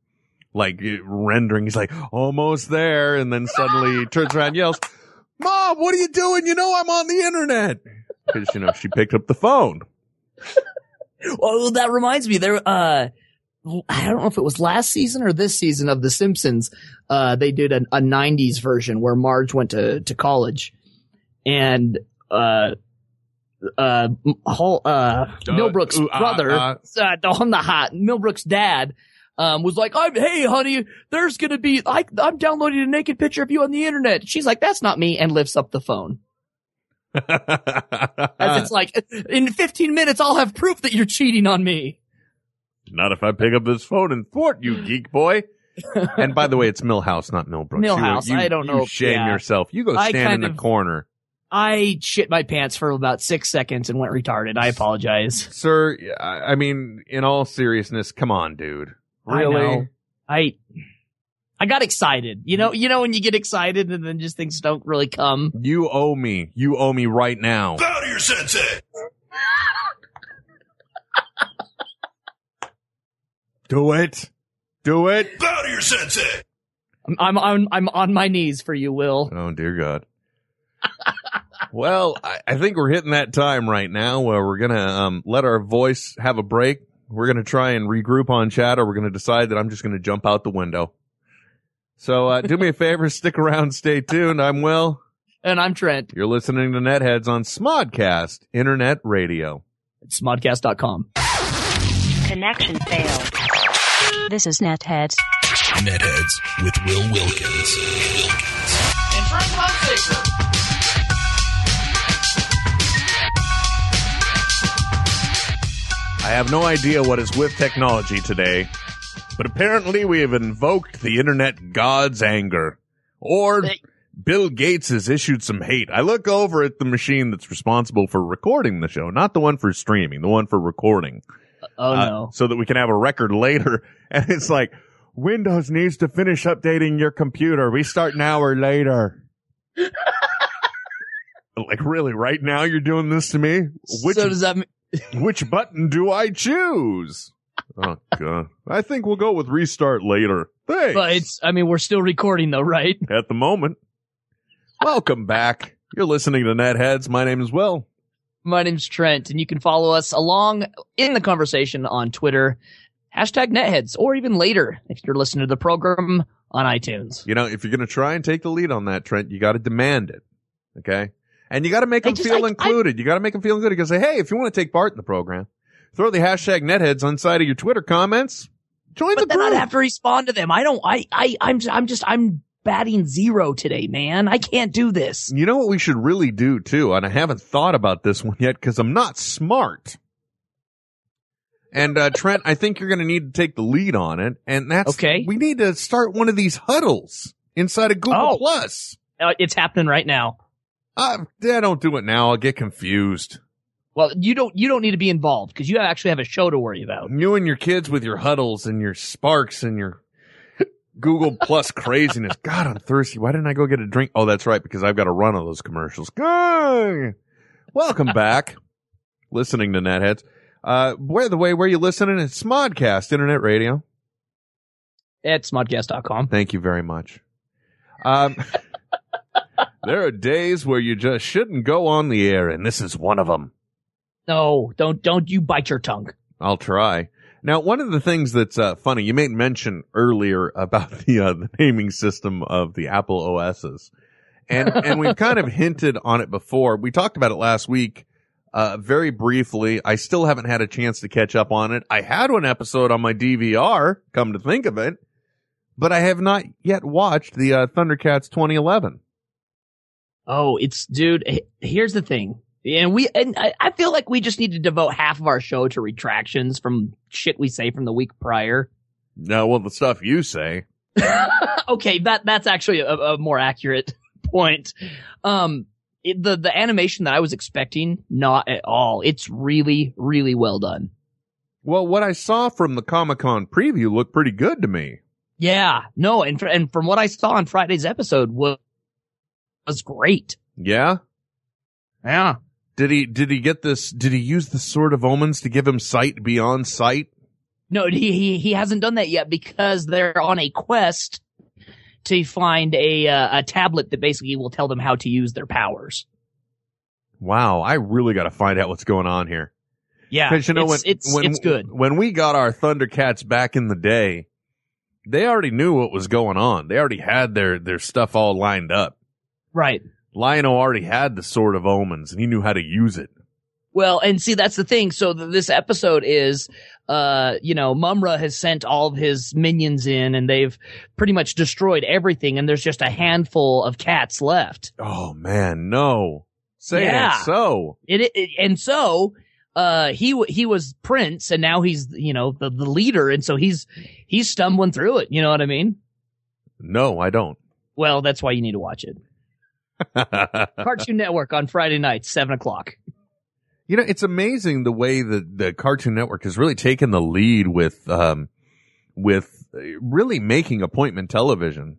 like rendering. He's like, almost there. And then suddenly he turns around and yells, mom, what are you doing? You know, I'm on the internet. Cause, you know, she picked up the phone. [laughs] well, that reminds me there, uh, I don't know if it was last season or this season of The Simpsons. Uh, they did a, a '90s version where Marge went to to college, and uh, uh, whole, uh, Millbrook's ooh, brother, ah. uh, on the hot, Millbrook's dad, um, was like, I'm, hey, honey, there's gonna be, I, I'm downloading a naked picture of you on the internet. She's like, that's not me, and lifts up the phone. [laughs] As it's like, in 15 minutes, I'll have proof that you're cheating on me. Not if I pick up this phone and thwart you, geek boy. [laughs] and by the way, it's Milhouse, not Millbrook. Milhouse, I don't you know. shame Yeah. yourself. You go I stand in the of- corner. I shit my pants for about six seconds and went retarded. I apologize. Sir, I I mean, in all seriousness, come on, dude. I Really? know. I, I got excited. You know, you know when you get excited and then just things don't really come. You owe me. You owe me right now. Bow to your sensei. Do it. Do it. Bow to your sensei. I'm, I'm on, I'm on my knees for you, Will. Oh dear God. [laughs] well, I, I think we're hitting that time right now where we're gonna um, let our voice have a break. We're gonna try and regroup on chat, or we're gonna decide that I'm just gonna jump out the window. So uh, do me a [laughs] favor, stick around, stay tuned. I'm Will. And I'm Trent. You're listening to Netheads on Smodcast Internet Radio. It's smodcast.com. Connection failed. This is Netheads. Netheads with Will Wilkins. Wilkins. I have no idea what is with technology today, but apparently we have invoked the internet god's anger. Or Bill Gates has issued some hate. I look over at the machine that's responsible for recording the show, not the one for streaming, the one for recording. Oh uh, no. So that we can have a record later. [laughs] And it's like, Windows needs to finish updating your computer. We start an hour later. [laughs] like really, right now you're doing this to me? Which so does that mean, [laughs] which button do I choose? Oh god. I think we'll go with restart later. Thanks. but it's, I mean, we're still recording though, right? At the moment. Welcome back. You're listening to Netheads. My name is Will. My name's Trent and you can follow us along in the conversation on Twitter, hashtag netheads, or even later if you're listening to the program on iTunes. You know, if you're going to try and take the lead on that, Trent, you got to demand it. Okay? And you got to make them just- feel I- included. you got to make them feel included. You say, hey, if you want to take part in the program, throw the hashtag Netheads on side of your Twitter comments. Join But the then group. I'd have to respond to them. I don't, I, I, I'm, I'm just, I'm batting zero today, man. I can't do this. You know what we should really do too, and I haven't thought about this one yet because I'm not smart. And uh, Trent, I think you're going to need to take the lead on it, and that's Okay. We need to start one of these huddles inside of Google Oh. Plus. Uh, it's happening right now. Uh, yeah, don't do it now. I'll get confused. Well, you don't, you don't need to be involved because you actually have a show to worry about. You and your kids with your huddles and your sparks and your Google Plus craziness. [laughs] God, I'm thirsty. Why didn't I go get a drink? Oh, that's right, because I've got to run on those commercials. Good. Welcome back. listening to Netheads. Uh, by the way where are you listening? It's Smodcast Internet Radio. At smodcast.com. Thank you very much. Um, [laughs] there are days where you just shouldn't go on the air, and this is one of them. No, don't, don't you bite your tongue. I'll try. Now, one of the things that's uh, funny, you made mention earlier about the, uh, the naming system of the Apple OSs, and and we've kind of hinted on it before. We talked about it last week, uh, very briefly. I still haven't had a chance to catch up on it. I had one episode on my DVR. Come to think of it, but I have not yet watched the uh, Thundercats 2011. Oh, it's dude. Here's the thing, and we and I, I feel like we just need to devote half of our show to retractions from shit we say from the week prior. No, well, the stuff you say. [laughs] okay, that that's actually a, a more accurate [laughs] point. Um, it, the the animation that I was expecting, not at all. It's really really well done. Well, what I saw from the Comic Con preview looked pretty good to me. Yeah, no, and and from what I saw on Friday's episode was was great. Yeah. Yeah. Did he did he get this did he use the sword of omens to give him sight beyond sight? No, he he he hasn't done that yet because they're on a quest to find a uh, a tablet that basically will tell them how to use their powers. Wow, I really got to find out what's going on here. Yeah, Because you know it's, when it's when it's good. when we got our Thundercats back in the day, they already knew what was going on. They already had their their stuff all lined up. Right. Lion-O already had the sword of omens, and he knew how to use it. Well, and see, that's the thing. So th- this episode is, uh, you know, Mumm-Ra has sent all of his minions in and they've pretty much destroyed everything. And there's just a handful of cats left. Oh man, no, say Yeah. so. It, it and so, uh, he, he was prince and now he's, you know, the, the leader. And so he's, he's stumbling through it. You know what I mean? No, I don't. Well, that's why you need to watch it. [laughs] Cartoon Network on Friday nights, seven o'clock. You know, it's amazing the way that the Cartoon Network has really taken the lead with, um, with uh, really making appointment television.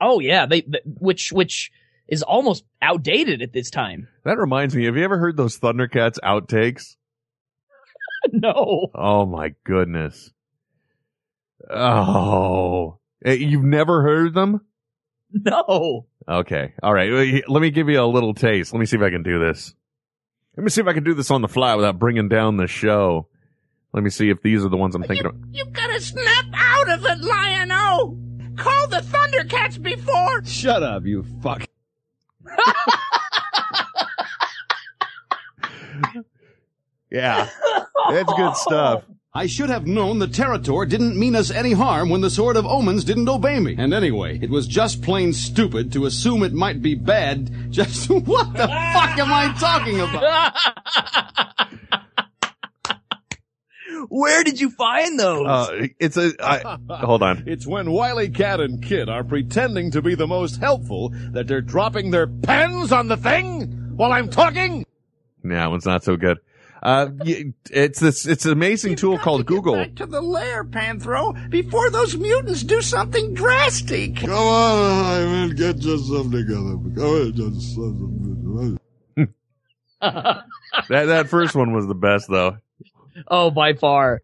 Oh yeah. They, th- which, which is almost outdated at this time. That reminds me, have you ever heard those Thundercats outtakes? [laughs] no. Oh my goodness. Oh, Eh, you've never heard them? [laughs] No. Okay. All right. Let me give you a little taste. Let me see if I can do this. Let me see if I can do this on the fly without bringing down the show. Let me see if these are the ones I'm thinking of. You gotta snap out of it, Lion-O! Call the Thundercats before! Shut up, you fuck. [laughs] [laughs] Yeah. That's good stuff. I should have known the Territor didn't mean us any harm when the Sword of Omens didn't obey me. And anyway, it was just plain stupid to assume it might be bad. [laughs] Just what the fuck am I talking about? [laughs] Where did you find those? Uh, it's a, I, [laughs] hold on. It's when Wily Cat and Kid are pretending to be the most helpful that they're dropping their pens on the thing while I'm talking. Yeah, that one's not so good. Uh, it's this, it's an amazing tool Got called to get Google. Back to the lair, Panthro, before those mutants do something drastic. Come on, Ivan, get yourself together. Come on, get yourself together. [laughs] That, that first one was the best though. oh, by far.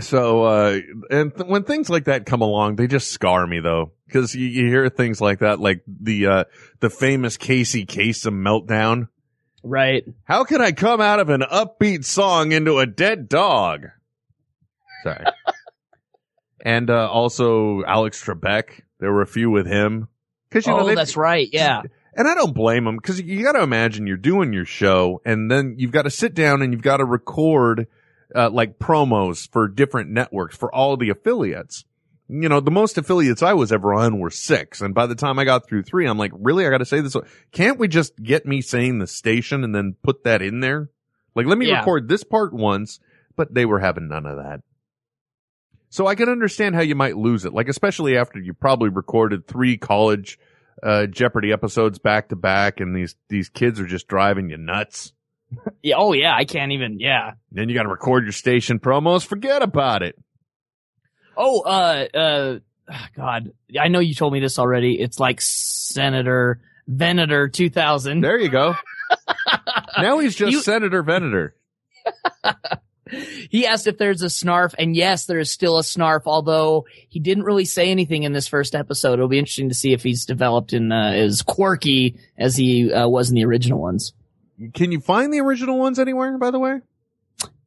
So, uh, and th- when things like that come along, they just scar me though. Cause you, you hear things like that, like the, uh, the famous Casey Kasem meltdown. Right. How can I come out of an upbeat song into a dead dog? Sorry. [laughs] and, uh, also Alex Trebek. There were a few with him. Cause you know, oh, that's right. Yeah. and I don't blame him because you got to imagine you're doing your show and then you've got to sit down and you've got to record uh, like promos for different networks for all the affiliates. You know, the most affiliates I was ever on were six. And by the time I got through three, I'm like, really? I got to say this. Can't we just get me saying the station and then put that in there? Like, let me Yeah. record this part once, but they were having none of that. So I can understand how you might lose it. Like, especially after you probably recorded three college uh, Jeopardy episodes back to back, and these these kids are just driving you nuts. [laughs] Yeah. Oh, yeah. I can't even. Yeah. Then you got to record your station promos. Forget about it. Oh, uh, uh, God, I know you told me this already. It's like Senator Venator 2000. There you go. [laughs] now he's just You- Senator Venator. [laughs] He asked if there's a snarf, and yes, there is still a snarf, although he didn't really say anything in this first episode. It'll be interesting to see if he's developed in, uh, as quirky as he, uh, was in the original ones. Can you find the original ones anywhere? By the way,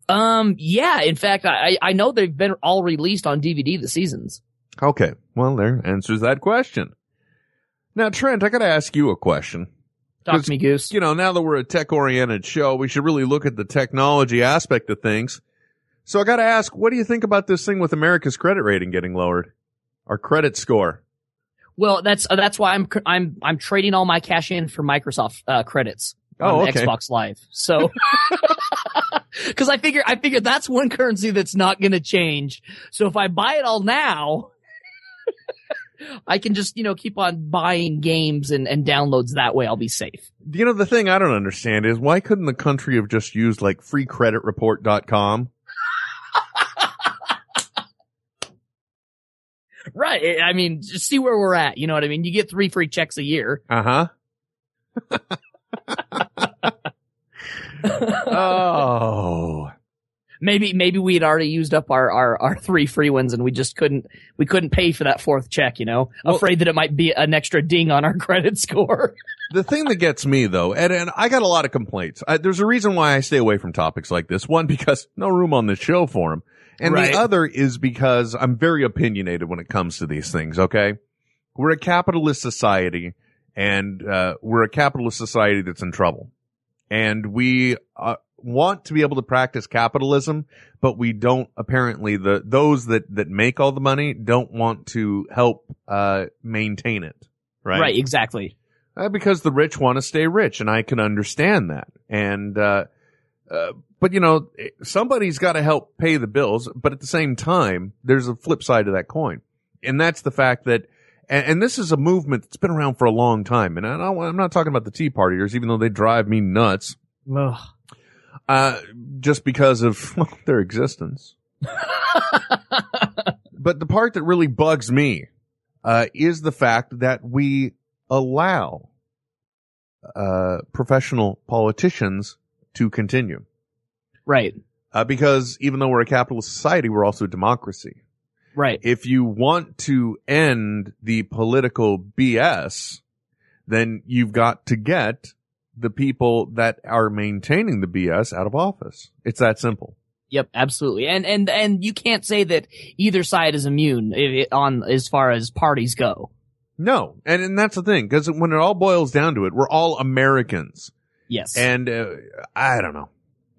Um, yeah, in fact, I, I know they've been all released on DVD, the seasons. okay. Well, there answers that question. Now, Trent, I got to ask you a question. Talk to me, Goose. You know, now that we're a tech oriented show, we should really look at the technology aspect of things. So I got to ask, what do you think about this thing with America's credit rating getting lowered? Our credit score. Well, that's, uh, that's why I'm, I'm, I'm trading all my cash in for Microsoft, uh, credits. Oh, on okay. Xbox Live. So, [laughs] [laughs] cause I figure, I figure that's one currency that's not going to change. So if I buy it all now, [laughs] I can just, you know, keep on buying games and, and downloads that way. I'll be safe. You know, the thing I don't understand is why couldn't the country have just used like freecreditreport.com? [laughs] Right. I mean, just see where we're at. You know what I mean? You get three free checks a year. Uh huh. Oh. maybe maybe we had already used up our, our our three free ones and we just couldn't we couldn't pay for that fourth check. You know, afraid that it might be an extra ding on our [laughs] credit score. The thing that gets me though, and, and I got a lot of complaints. I, there's a reason why I stay away from topics like this. One, because no room on the show for them. And Right. the other is because I'm very opinionated when it comes to these things. Okay. We're a capitalist society and, uh, we're a capitalist society that's in trouble. And we, uh, want to be able to practice capitalism, but we don't apparently the, those that, that make all the money don't want to help, uh, maintain it. Right. Right. Exactly. Uh, because the rich want to stay rich, and I can understand that. And, uh, uh, but you know, somebody's got to help pay the bills. But at the same time, there's a flip side to that coin, and that's the fact that, and, and this is a movement that's been around for a long time. And I don't, I'm not talking about the Tea Partiers, even though they drive me nuts, uh, just because of [laughs] well, their existence. [laughs] but the part that really bugs me uh, is the fact that we allow uh, professional politicians to continue. Right. Uh, because even though we're a capitalist society, we're also a democracy. Right. If you want to end the political BS, then you've got to get the people that are maintaining the BS out of office. It's that simple. Yep, absolutely. And and and you can't say that either side is immune on as far as parties go. No, and, and that's the thing, because when it all boils down to it, we're all Americans. Yes. And uh, I don't know.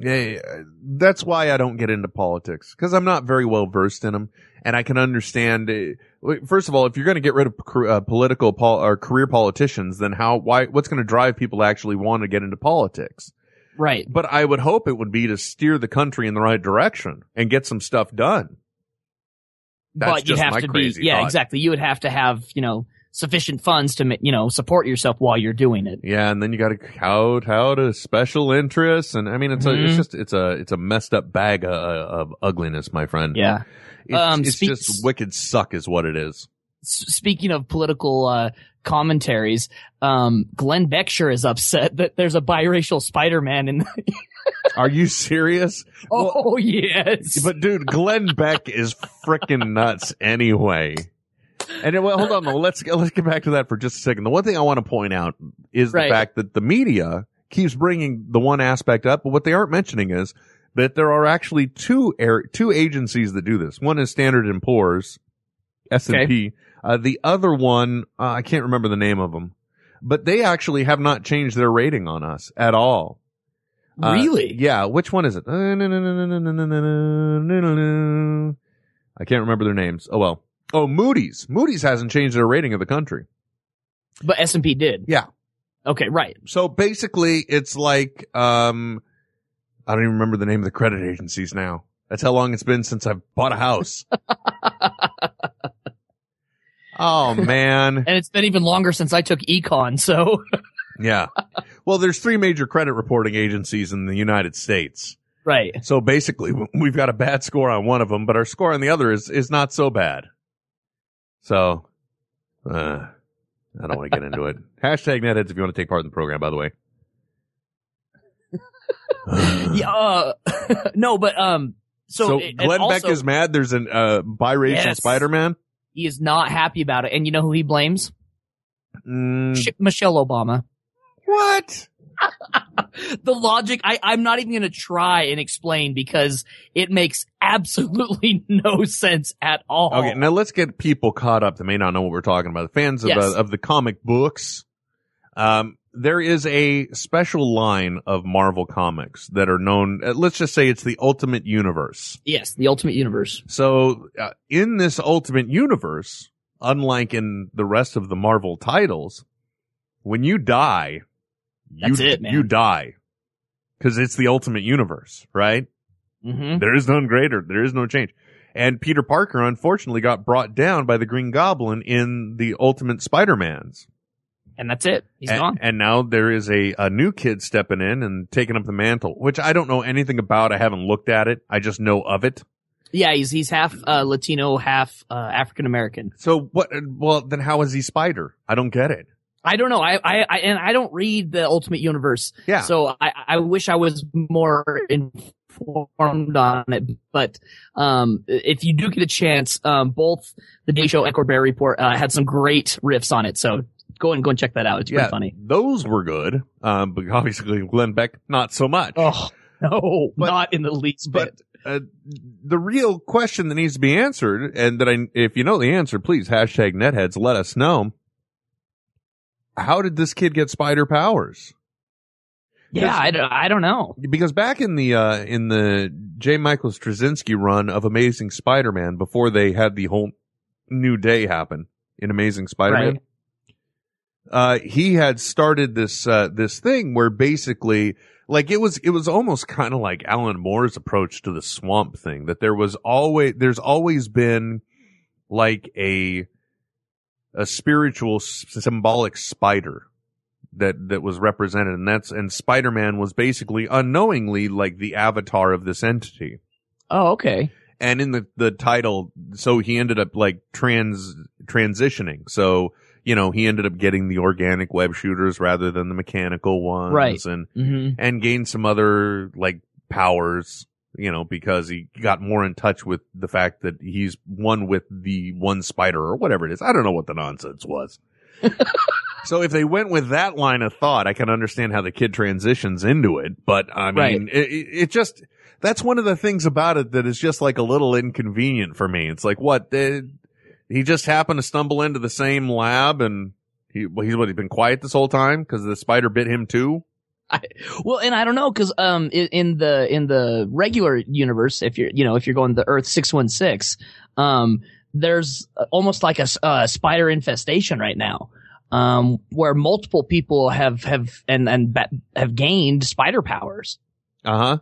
Yeah, that's why I don't get into politics because I'm not very well versed in them, and I can understand. Uh, first of all, if you're going to get rid of uh, political pol- or career politicians, then how? Why? What's going to drive people to actually want to get into politics? Right. But I would hope it would be to steer the country in the right direction and get some stuff done. That's but you just have my to be yeah, thought. exactly. You would have to have, you know, sufficient funds to you know, support yourself while you're doing it. Yeah, and then you got to count tout to special interests, and I mean, it's a, it's Mhm. just, it's a, it's a messed up bag of, of ugliness, my friend. Yeah. it's, Um, it's speak- just wicked suck, is what it is. Speaking of political uh commentaries, um Glenn Beck sure is upset that there's a biracial Spider-Man in [laughs] Are you serious? Oh yes. But dude, Glenn Beck is freaking nuts anyway. And well, hold on, let's let's get back to that for just a second. The one thing I want to point out is right. the fact that the media keeps bringing the one aspect up, but what they aren't mentioning is that there are actually two air, two agencies that do this. One is Standard and Poor's, S and P. Uh, the other one, uh, I can't remember the name of them, but they actually have not changed their rating on us at all. Uh, really? Yeah. Which one is it? I can't remember their names. Oh well. Oh, Moody's. Moody's hasn't changed their rating of the country. But S&P did. Yeah. Okay, right. So basically, it's like um, I don't even remember the name of the credit agencies now. That's how long it's been since I've bought a house. [laughs] oh man. And it's been even longer since I took econ, so [laughs] Yeah. Well, there's three major credit reporting agencies in the United States. right. So basically, [laughs] we've got a bad score on one of them, but our score on the other is, is not so bad. So, uh, I don't want to get into it. [laughs] Hashtag netheads if you want to take part in the program, by the way. [laughs] yeah, uh, [laughs] no, but um so, So, Glenn Beck also, is mad. There's an, uh, biracial Yes. Spider-Man. he is not happy about it. And you know who he blames? Mm, Sh- Michelle Obama. what? [laughs] the logic I, I'm not even gonna try and explain because it makes absolutely [laughs] no sense at all. Okay, now let's get people caught up that may not know what we're talking about. The fans of, Yes. uh, of the comic books. Um, there is a special line of Marvel comics that are known, uh, let's just say it's the Ultimate Universe. Yes, the Ultimate Universe. So, uh, in this Ultimate Universe, unlike in the rest of the Marvel titles, when you die, That's it, man. you die. Cause it's the Ultimate Universe, right? Mm-hmm. There is none greater. There is no change. And Peter Parker unfortunately got brought down by the Green Goblin in the Ultimate Spider-Mans. And that's it. He's and, gone. and now there is a, a new kid stepping in and taking up the mantle, which I don't know anything about. I haven't looked at it. I just know of it. Yeah, he's he's half uh, Latino, half uh, African American. So what, well, then how is he Spider? I don't get it. I don't know. I, I, I and I don't read the Ultimate Universe. Yeah. So I, I wish I was more informed on it, but um, if you do get a chance, um, both the Daily Show and Colbert Report uh, had some great riffs on it. So go and go and check that out. It's pretty funny. Those were good. Um, but obviously Glenn Beck, not so much. Oh no, But- not in the least bit. But uh, the real question that needs to be answered, and that I, if you know the answer, please hashtag netheads, let us know. How did this kid get spider powers? yeah, I don't, I don't know. Because back in the uh, in the J. Michael Straczynski run of Amazing Spider-Man, before they had the whole new day happen in Amazing Spider-Man, uh, he had started this uh, this thing where basically, like it was it was almost kind of like Alan Moore's approach to the Swamp Thing. That there was always there's always been like a a spiritual s- symbolic spider that that was represented and that's and Spider-Man was basically unknowingly like the avatar of this entity Oh, okay. and in the the title so he ended up like trans transitioning so you know he ended up getting the organic web shooters rather than the mechanical ones Right. and hmm and gained some other like powers you know because he got more in touch with the fact that he's one with the one spider or whatever it is. I don't know what the nonsense was. [laughs] So if they went with that line of thought i can understand how the kid transitions into it but i mean Right. it, it just that's one of the things about it that is just like a little inconvenient for me. It's like what eh, he just happened to stumble into the same lab and he, well, he's what he's been quiet this whole time because the spider bit him too [laughs] Well, and I don't know because um in, in the in the regular universe, if you're you know if you're going to Earth six one six, um there's almost like a spider infestation right now, um where multiple people have have and and have gained spider powers. Uh huh.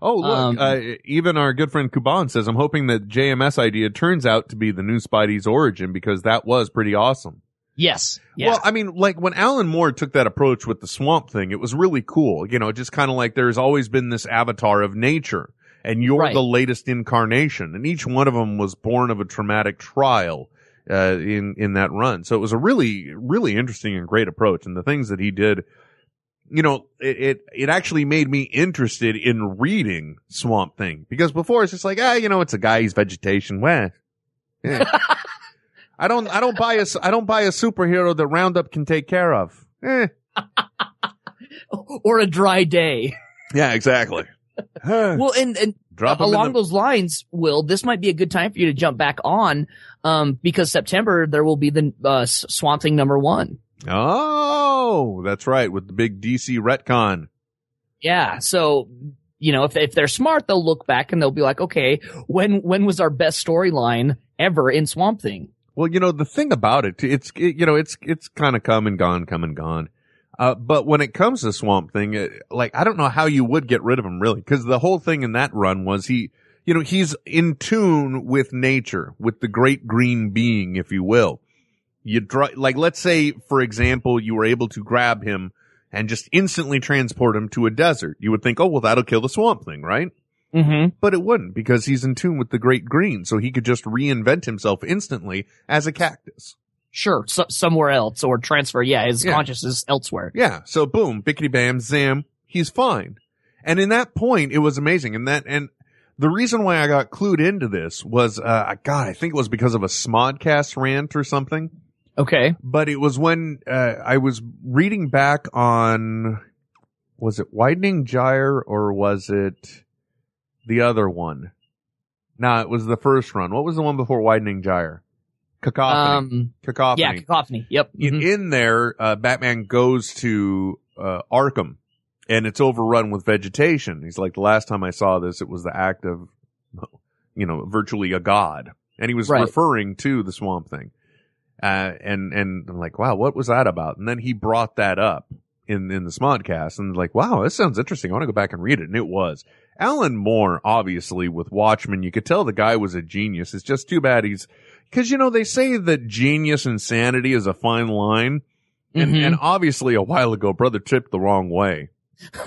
Oh, look, Um, uh, even our good friend Kuban says, I'm hoping that JMS idea turns out to be the new Spidey's origin because that was pretty awesome. Yes. Yeah. Well, I mean, like when Alan Moore took that approach with the swamp thing, it was really cool. You know, just kind of like there's always been this avatar of nature and you're Right. the latest incarnation and each one of them was born of a traumatic trial. Uh, in, in that run. So it was a really, really interesting and great approach. And the things that he did, you know, it, it, it actually made me interested in reading Swamp Thing because before it's just like, ah, you know, it's a guy, he's vegetation. where, Yeah. [laughs] I don't, I don't buy a, I don't buy a superhero that Roundup can take care of. Eh. or a dry day. Yeah, exactly. [laughs] well, and and Drop along the- those lines, Will, this might be a good time for you to jump back on, um, because September there will be the uh, Swamp Thing number one. Oh, that's right. With the big DC retcon. Yeah. So, you know, if, if they're smart, they'll look back and they'll be like, okay, when, when was our best storyline ever in Swamp Thing? Well, you know, the thing about it, it's, it, you know, it's, it's kind of come and gone, come and gone. Uh, but when it comes to Swamp Thing, uh, like, I don't know how you would get rid of him really, because the whole thing in that run was he, you know, he's in tune with nature, with the great green being, if you will. You dry, like, let's say, for example, you were able to grab him and just instantly transport him to a desert. You would think, oh, well, that'll kill the Swamp Thing, right? Mm-hmm. But it wouldn't because he's in tune with the great green, so he could just reinvent himself instantly as a cactus. Sure. So, somewhere else or transfer. Yeah. His Yeah. consciousness elsewhere. Yeah. So boom, bickety bam, zam, he's fine. And in that point, it was amazing. And that, and the reason why I got clued into this was, uh, God, I think it was because of a Smodcast rant or something. Okay. But it was when, uh, I was reading back on, was it Widening Gyre or was it the other one? No, it was the first run. What was the one before Widening Gyre? Cacophony. Um, Cacophony. yeah. Cacophony. Yep. in, Mhm. in there, uh, Batman goes to uh, Arkham, and it's overrun with vegetation. He's like, the last time I saw this, it was the act of, you know, virtually a god, and he was Right. referring to the Swamp Thing. Uh, and and I'm like, wow, what was that about? And then he brought that up in in the Smodcast, and like, wow, this sounds interesting. I want to go back and read it, and it was. Alan Moore, obviously, with Watchmen, you could tell the guy was a genius. It's just too bad he's, cause you know, they say that genius and sanity is a fine line. And, Mhm. and obviously a while ago, brother tipped the wrong way. [laughs]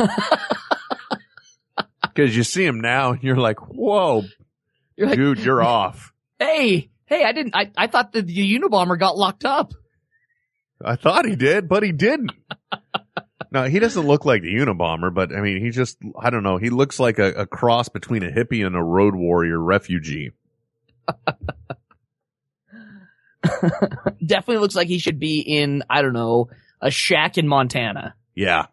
Cause you see him now and you're like, whoa, You're like, dude, you're [laughs] off. hey, hey, I didn't, I, I thought that the Unabomber got locked up. I thought he did, but he didn't. [laughs] No, he doesn't look like the Unabomber, but I mean, he just, I don't know. He looks like a, a cross between a hippie and a road warrior refugee. [laughs] Definitely looks like he should be in, I don't know, a shack in Montana. Yeah.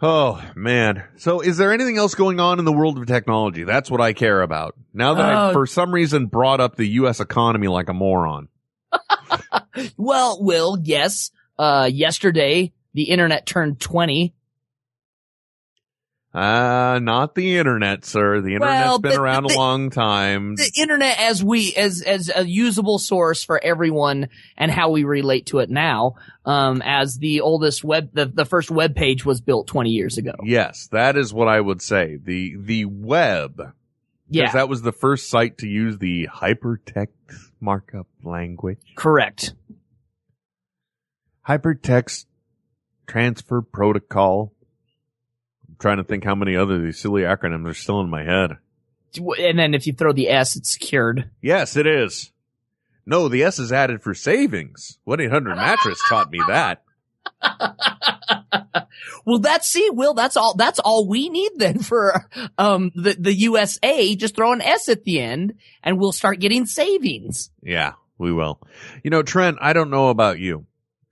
Oh, man. So is there anything else going on in the world of technology? That's what I care about. Now that I, Uh, for some reason, brought up the U.S. economy like a moron. [laughs] Well, Will, yes. Uh, yesterday, the internet turned 20. Uh, not the internet, sir. The internet's Well, been around the- a long time. The internet as we, as, as a usable source for everyone and how we relate to it now, um, as the oldest web, the, the first web page was built 20 years ago. Yes, that is what I would say. The, the web. Because Yeah, that was the first site to use the hypertext markup language. correct. Hypertext transfer protocol. I'm trying to think how many other of these silly acronyms are still in my head. And then if you throw the S, it's secured. Yes, it is. No, the S is added for savings. 1-800 mattress taught me that. [laughs] Well, that's see, Will, that's all, that's all we need then for, um, the, the USA. Just throw an S at the end and we'll start getting savings. Yeah, we will. You know, Trent, I don't know about you.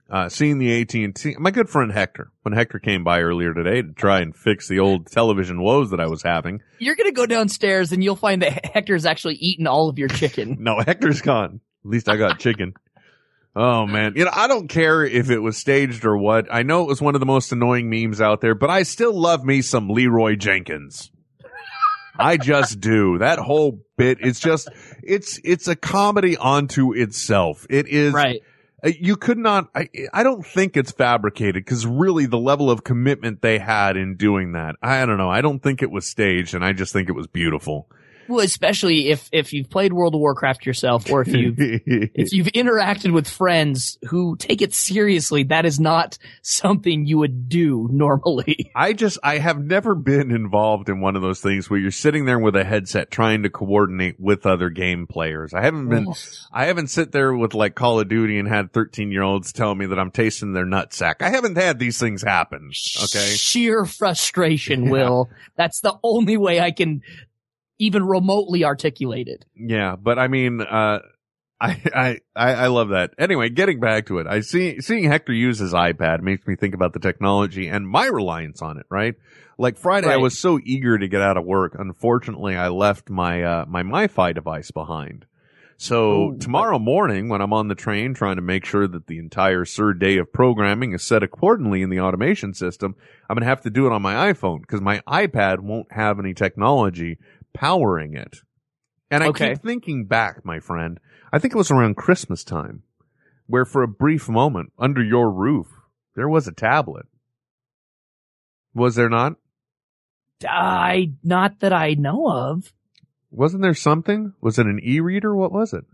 Uh, seeing the AT&T, my good friend Hector, when Hector came by earlier today to try and fix the old television woes that I was having. You're going to go downstairs and you'll find that [laughs] Hector's actually eaten all of your chicken. [laughs] No, Hector's gone. At least I got [laughs] chicken. Oh man. You know, I don't care if it was staged or what. I know it was one of the most annoying memes out there, but I still love me some Leeroy Jenkins. I just do. That whole bit, it's just, it's, it's a comedy onto itself. It is. Right. Uh, You could not, I, I don't think it's fabricated because really the level of commitment they had in doing that, I don't know. I don't think it was staged and I just think it was beautiful. Well, especially if, if you've played World of Warcraft yourself or if you've, [laughs] if you've interacted with friends who take it seriously, that is not something you would do [laughs] normally. I just, I have never been involved in one of those things where you're sitting there with a headset trying to coordinate with other game players. I haven't been, oh. I haven't sit there with like Call of Duty and had 13 year olds tell me that I'm tasting their nutsack. I haven't had these things happen. Okay. Sheer frustration, [laughs] Will. That's the only way I can even remotely articulated. Yeah, but I mean, uh, I, I, I I love that. Anyway, getting back to it, I see, seeing Hector use his iPad makes me think about the technology and my reliance on it, right? Like Friday, I was so eager to get out of work. Unfortunately, I left my, uh, my MiFi device behind. So Oh, tomorrow morning when I'm on the train trying to make sure that the entire Sir day of programming is set accordingly in the automation system, I'm going to have to do it on my iPhone because my iPad won't have any technology powering it. And I Okay. keep thinking back, my friend. I think it was around Christmas time where for a brief moment under your roof, there was a tablet. Was there not? I, not that I know of. Wasn't there something? Was it an e-reader? What was it?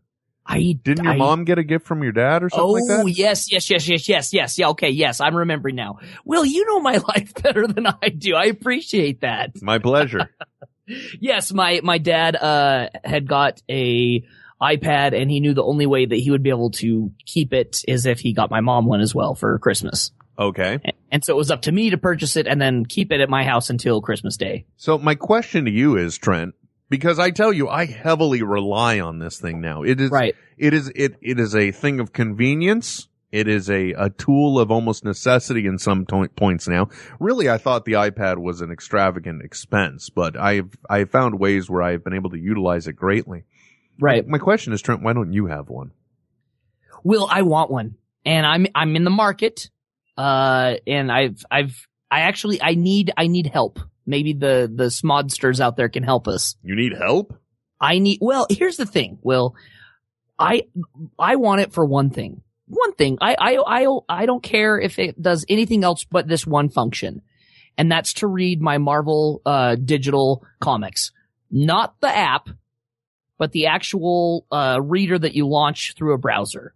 I Didn't your I- mom get a gift from your dad or something Oh, like that? Oh yes, yes, yes, yes, yes, yes. Yeah, okay, yes, I'm remembering now. Will, you know my [laughs] life better than I do. I appreciate that. My pleasure. [laughs] Yes, my, my dad, uh, had got a iPad and he knew the only way that he would be able to keep it is if he got my mom one as well for Christmas. okay. And so it was up to me to purchase it and then keep it at my house until Christmas Day. So my question to you is, Trent, because I tell you, I heavily rely on this thing now. It is, Right. it is, it, it is a thing of convenience. It is a, a tool of almost necessity in some to- points now. Really, I thought the iPad was an extravagant expense, but I've, I've found ways where I've been able to utilize it greatly. Right. My question is, Trent, why don't you have one? Will, I want one. And I'm, I'm in the market. Uh, and I've, I've, I actually, I need, I need help. Maybe the, the smodsters out there can help us. You need help? I need, well, here's the thing, Will. I, I want it for one thing. One thing. I, I, I, I don't care if it does anything else but this one function. And that's to read my Marvel, uh, digital comics. Not the app, but the actual, uh, reader that you launch through a browser.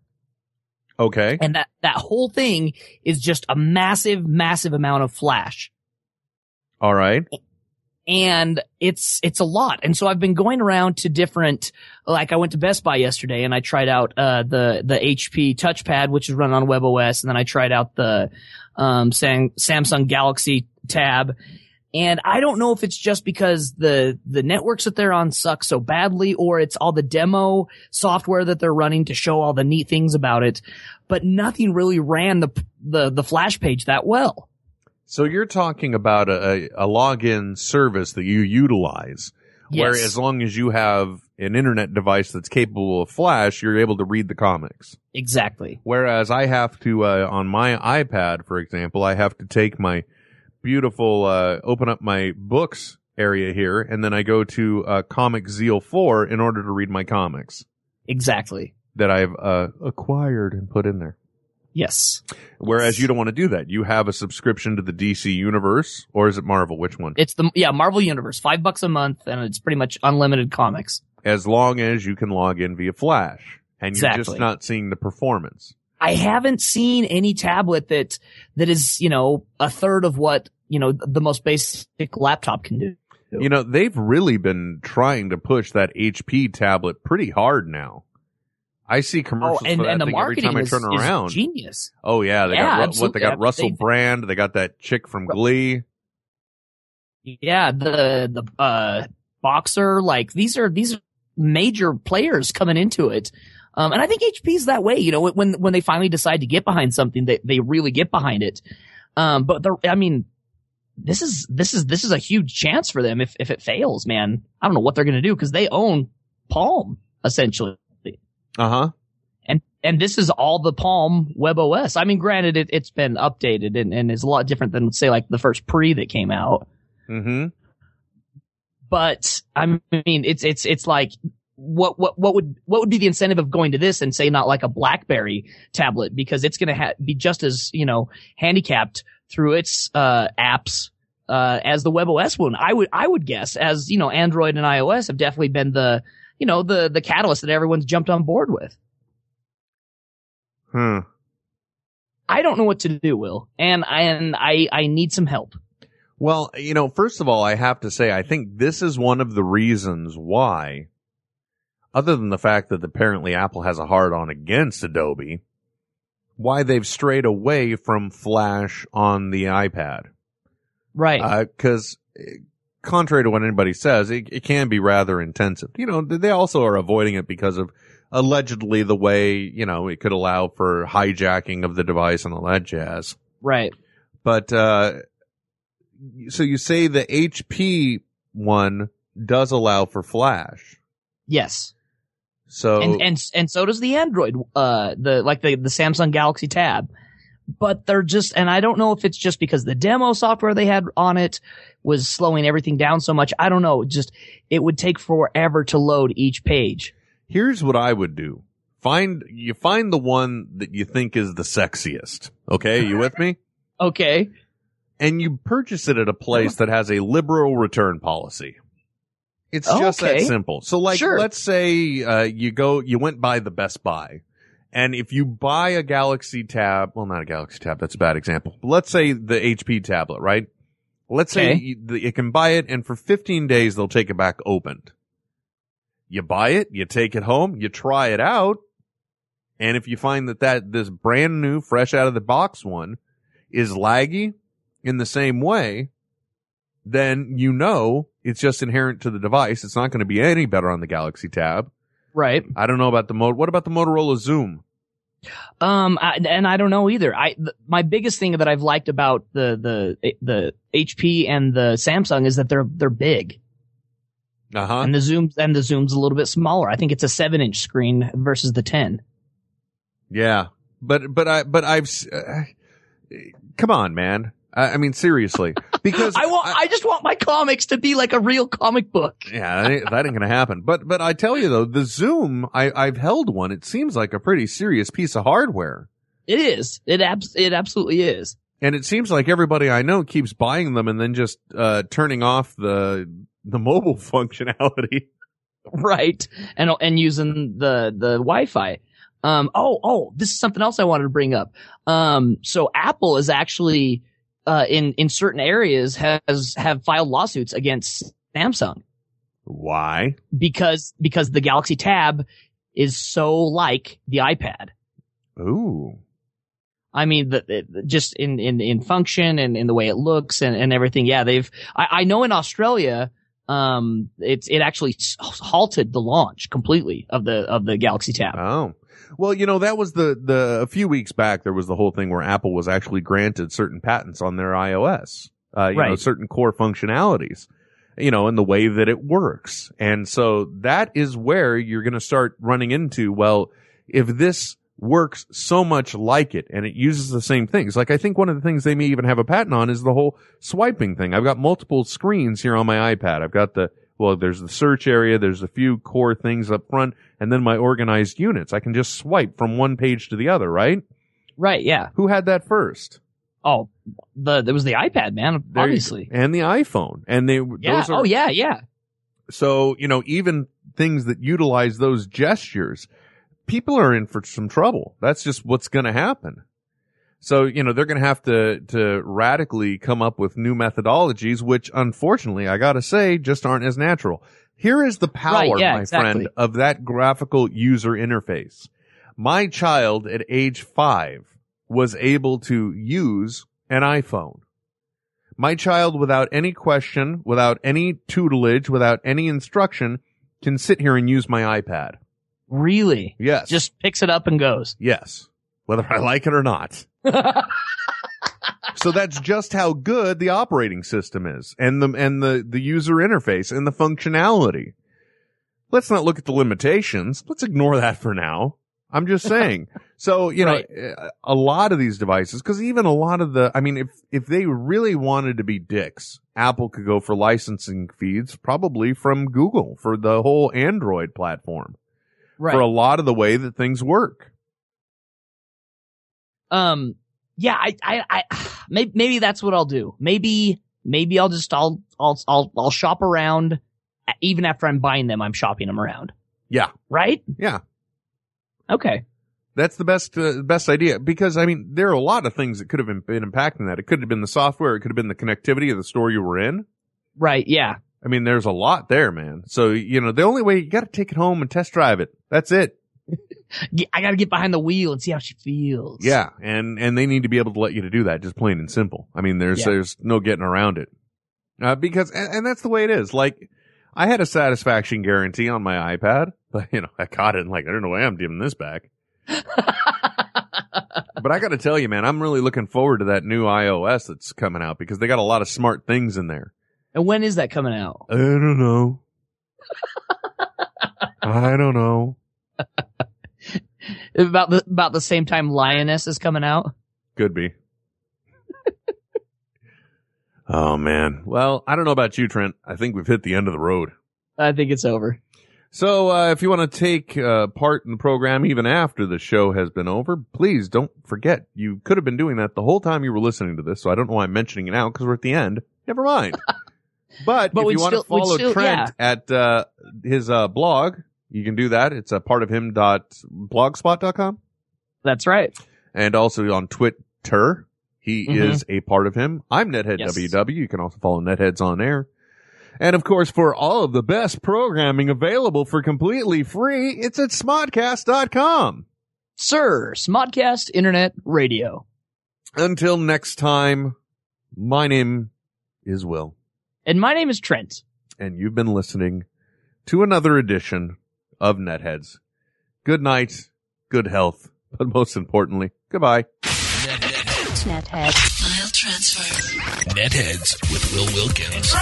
Okay. And that, that whole thing is just a massive, massive amount of flash. All right. And it's it's a lot. And so I've been going around to different like I went to Best Buy yesterday and I tried out uh the the HP touchpad which is run on WebOS and then I tried out the um Sam, Samsung Galaxy tab and I don't know if it's just because the the networks that they're on suck so badly or it's all the demo software that they're running to show all the neat things about it, but nothing really ran the the the flash page that well. So you're talking about a, a login service that you utilize, where as long as you have an internet device that's capable of Flash, you're able to read the comics. Exactly. Whereas I have to, uh, on my iPad, for example, I have to take my beautiful, uh, open up my books area here, and then I go to uh, Comic Zeal 4 in order to read my comics Exactly. that I've uh, acquired and put in there. Yes. Whereas you don't want to do that. You have a subscription to the DC universe, or is it Marvel? Which one? It's the yeah Marvel Universe, five bucks a month, and it's pretty much unlimited comics. as long as you can log in via Flash, and you're just not seeing the performance. I haven't seen any tablet that that is you know a third of what you know the most basic laptop can do. You know, they've really been trying to push that HP tablet pretty hard now. I see Oh, commercials and, for that and the thing every marketing time I turn is around. genius. oh yeah, they Yeah, got what they got Russell They've- Brand, they got that chick from Glee. Yeah, the the uh boxer like these are these are major players coming into it. Um, and I think HP's that way, you know, when, when they finally decide to get behind something, they, they really get behind it. Um, but the, I mean, this is, this is, this is a huge chance for them if, if it fails, man. I don't know what they're going to do because they own Palm essentially. Uh huh. And, and this is all the Palm Web OS. I mean, granted, it, it's been updated and, and is a lot different than say like the first Pre that came out. Mm-hmm. but I mean, it's it's it's like what what what would what would be the incentive of going to this and say not like a BlackBerry tablet because it's going to ha- be just as you know handicapped through its uh, apps uh, as the WebOS one. I would I would guess as you know Android and iOS have definitely been the you know the the catalyst that everyone's jumped on board with. Hmm. I don't know what to do, Will, and I and I I need some help. Well, you know, first of all, I have to say, I think this is one of the reasons why, other than the fact that apparently Apple has a hard on against Adobe, why they've strayed away from Flash on the iPad. Right. Because, contrary to what anybody says, it, it can be rather intensive. You know, they also are avoiding it because of allegedly the way, you know, it could allow for hijacking of the device and all that jazz. right. But, uh, so you say the HP one does allow for flash. Yes. So, and and and so does the Android, uh, the like the the Samsung Galaxy Tab. But they're just, and I don't know if it's just because the demo software they had on it was slowing everything down so much. I don't know. Just it would take forever to load each page. here's what I would do. Find, you find the one that you think is the sexiest. Okay. You with me? [laughs] Okay. And you purchase it at a place that has a liberal return policy. It's just that simple. So like, Sure. let's say, uh, you go, you went by the Best Buy. And if you buy a Galaxy Tab, well, not a Galaxy Tab, that's a bad example. But let's say the HP tablet, right? Let's say you, you can buy it and for 15 days they'll take it back opened. You buy it, you take it home, you try it out. And if you find that that, this brand new, fresh out of the box one is laggy in the same way, then you know it's just inherent to the device. It's not going to be any better on the Galaxy Tab. Right. I don't know about the mode. What about the Motorola Xoom? Um, I, and I don't know either. I, th- my biggest thing that I've liked about the, the, the HP and the Samsung is that they're, they're big. Uh huh. And the Xoom, and the Xoom's a little bit smaller. I think it's a seven inch screen versus the 10. Yeah, but but I but I've uh, come on, man. I, I mean seriously, because [gasps] I want, I, just want my comics to be like a real comic book. [laughs] yeah, that ain't, that ain't gonna happen. But but I tell you though, the Xoom, I I've held one. It seems like a pretty serious piece of hardware, It is. It abs- it absolutely is. and it seems like everybody I know keeps buying them and then just uh turning off the the mobile [laughs] functionality. Right. And, and using the, the Wi-Fi. Um, oh, oh, this is something else I wanted to bring up. Um, so Apple is actually, uh, in in certain areas has have filed lawsuits against Samsung Why? because because the Galaxy Tab is so like the iPad. Ooh. I mean, the, the- just in, in, in function and in the way it looks and, and everything. Yeah, they've, I, I know in Australia, um, it's, it actually halted the launch completely of the, of the Galaxy Tab. Oh. Well, you know, that was the, the, a few weeks back, there was the whole thing where Apple was actually granted certain patents on their iOS. Uh, you know, certain core functionalities, you know, in the way that it works. And so that is where you're going to start running into, well, if this works so much like it and it uses the same things, like I think one of the things they may even have a patent on is the whole swiping thing. I've got multiple screens here on my iPad. I've got the, well, there's the search area, there's a few core things up front, and then my organized units. I can just swipe from one page to the other, right? Right. Yeah. Who had that first? Oh, the, there was the iPad, man, There you- obviously. And the iPhone. And they, Yeah. those are, oh, yeah. Yeah. so, you know, even things that utilize those gestures, people are in for some trouble. That's just what's going to happen. So, you know, they're going to have to, to radically come up with new methodologies, which unfortunately, I got to say, just aren't as natural. Here is the power, Right, yeah, my exactly. friend, of that graphical user interface. My child at age five was able to use an iPhone. My child, without any question, without any tutelage, without any instruction, can sit here and use my iPad. Really? Yes. Just picks it up and goes. Yes. Whether I like it or not. [laughs] so that's just how good the operating system is and the, and the, the user interface and the functionality. Let's not look at the limitations. Let's ignore that for now. I'm just saying. [laughs] so, you know, Right. uh, a lot of these devices, cause even a lot of the, I mean, if, if they really wanted to be dicks, Apple could go for licensing feeds, probably from Google for the whole Android platform Right. for a lot of the way that things work. Um yeah i i, I maybe, maybe that's what i'll do maybe maybe i'll just i'll i'll i'll, I'll shop around even after i'm buying them i'm shopping them around Yeah. right Yeah. okay That's the best uh, best idea because I mean there are a lot of things that could have been, been impacting that. It could have been the software, it could have been the connectivity of the store you were in. right yeah I mean, there's a lot there, man. So you know, the only way you got to take it home and test drive it. That's it. I gotta get behind the wheel and see how she feels Yeah, and and they need to be able to let you to do that, just plain and simple. I mean, there's Yeah. there's no getting around it, uh, because and, and that's the way it is. Like, I had a satisfaction guarantee on my iPad, [laughs] but you know, I caught it and like, I don't know why I'm giving this back. [laughs] but I got to tell you, man, I'm really looking forward to that new iOS that's coming out because they got a lot of smart things in there. and when is that coming out I don't know. [laughs] I don't know. About the about the same time lioness is coming out Could be. oh man. Well, I don't know about you, Trent. I think we've hit the end of the road. i think it's over So, uh, if you want to take uh, part in the program even after the show has been over, please don't forget. You could have been doing that the whole time you were listening to this, so I don't know why I'm mentioning it now because we're at the end. Never mind. [laughs] but, But if you want to still- we'd follow still- Trent at uh, his uh, blog, you can do that. It's a part of him dot blogspot.com that's right and also on Twitter. He Mhm. is a part of him. I'm Nethead Yes. WW. You can also follow Netheads on air. And of course, for all of the best programming available for completely free, it's at smodcast.com. sir smodcast internet radio Until next time, my name is Will, and my name is trent and you've been listening to another edition of Netheads. Good night, good health, but most importantly, goodbye. Nethead. File transfer. Netheads with Will Wilkins.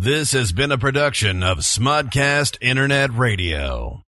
This has been a production of Smodcast Internet Radio.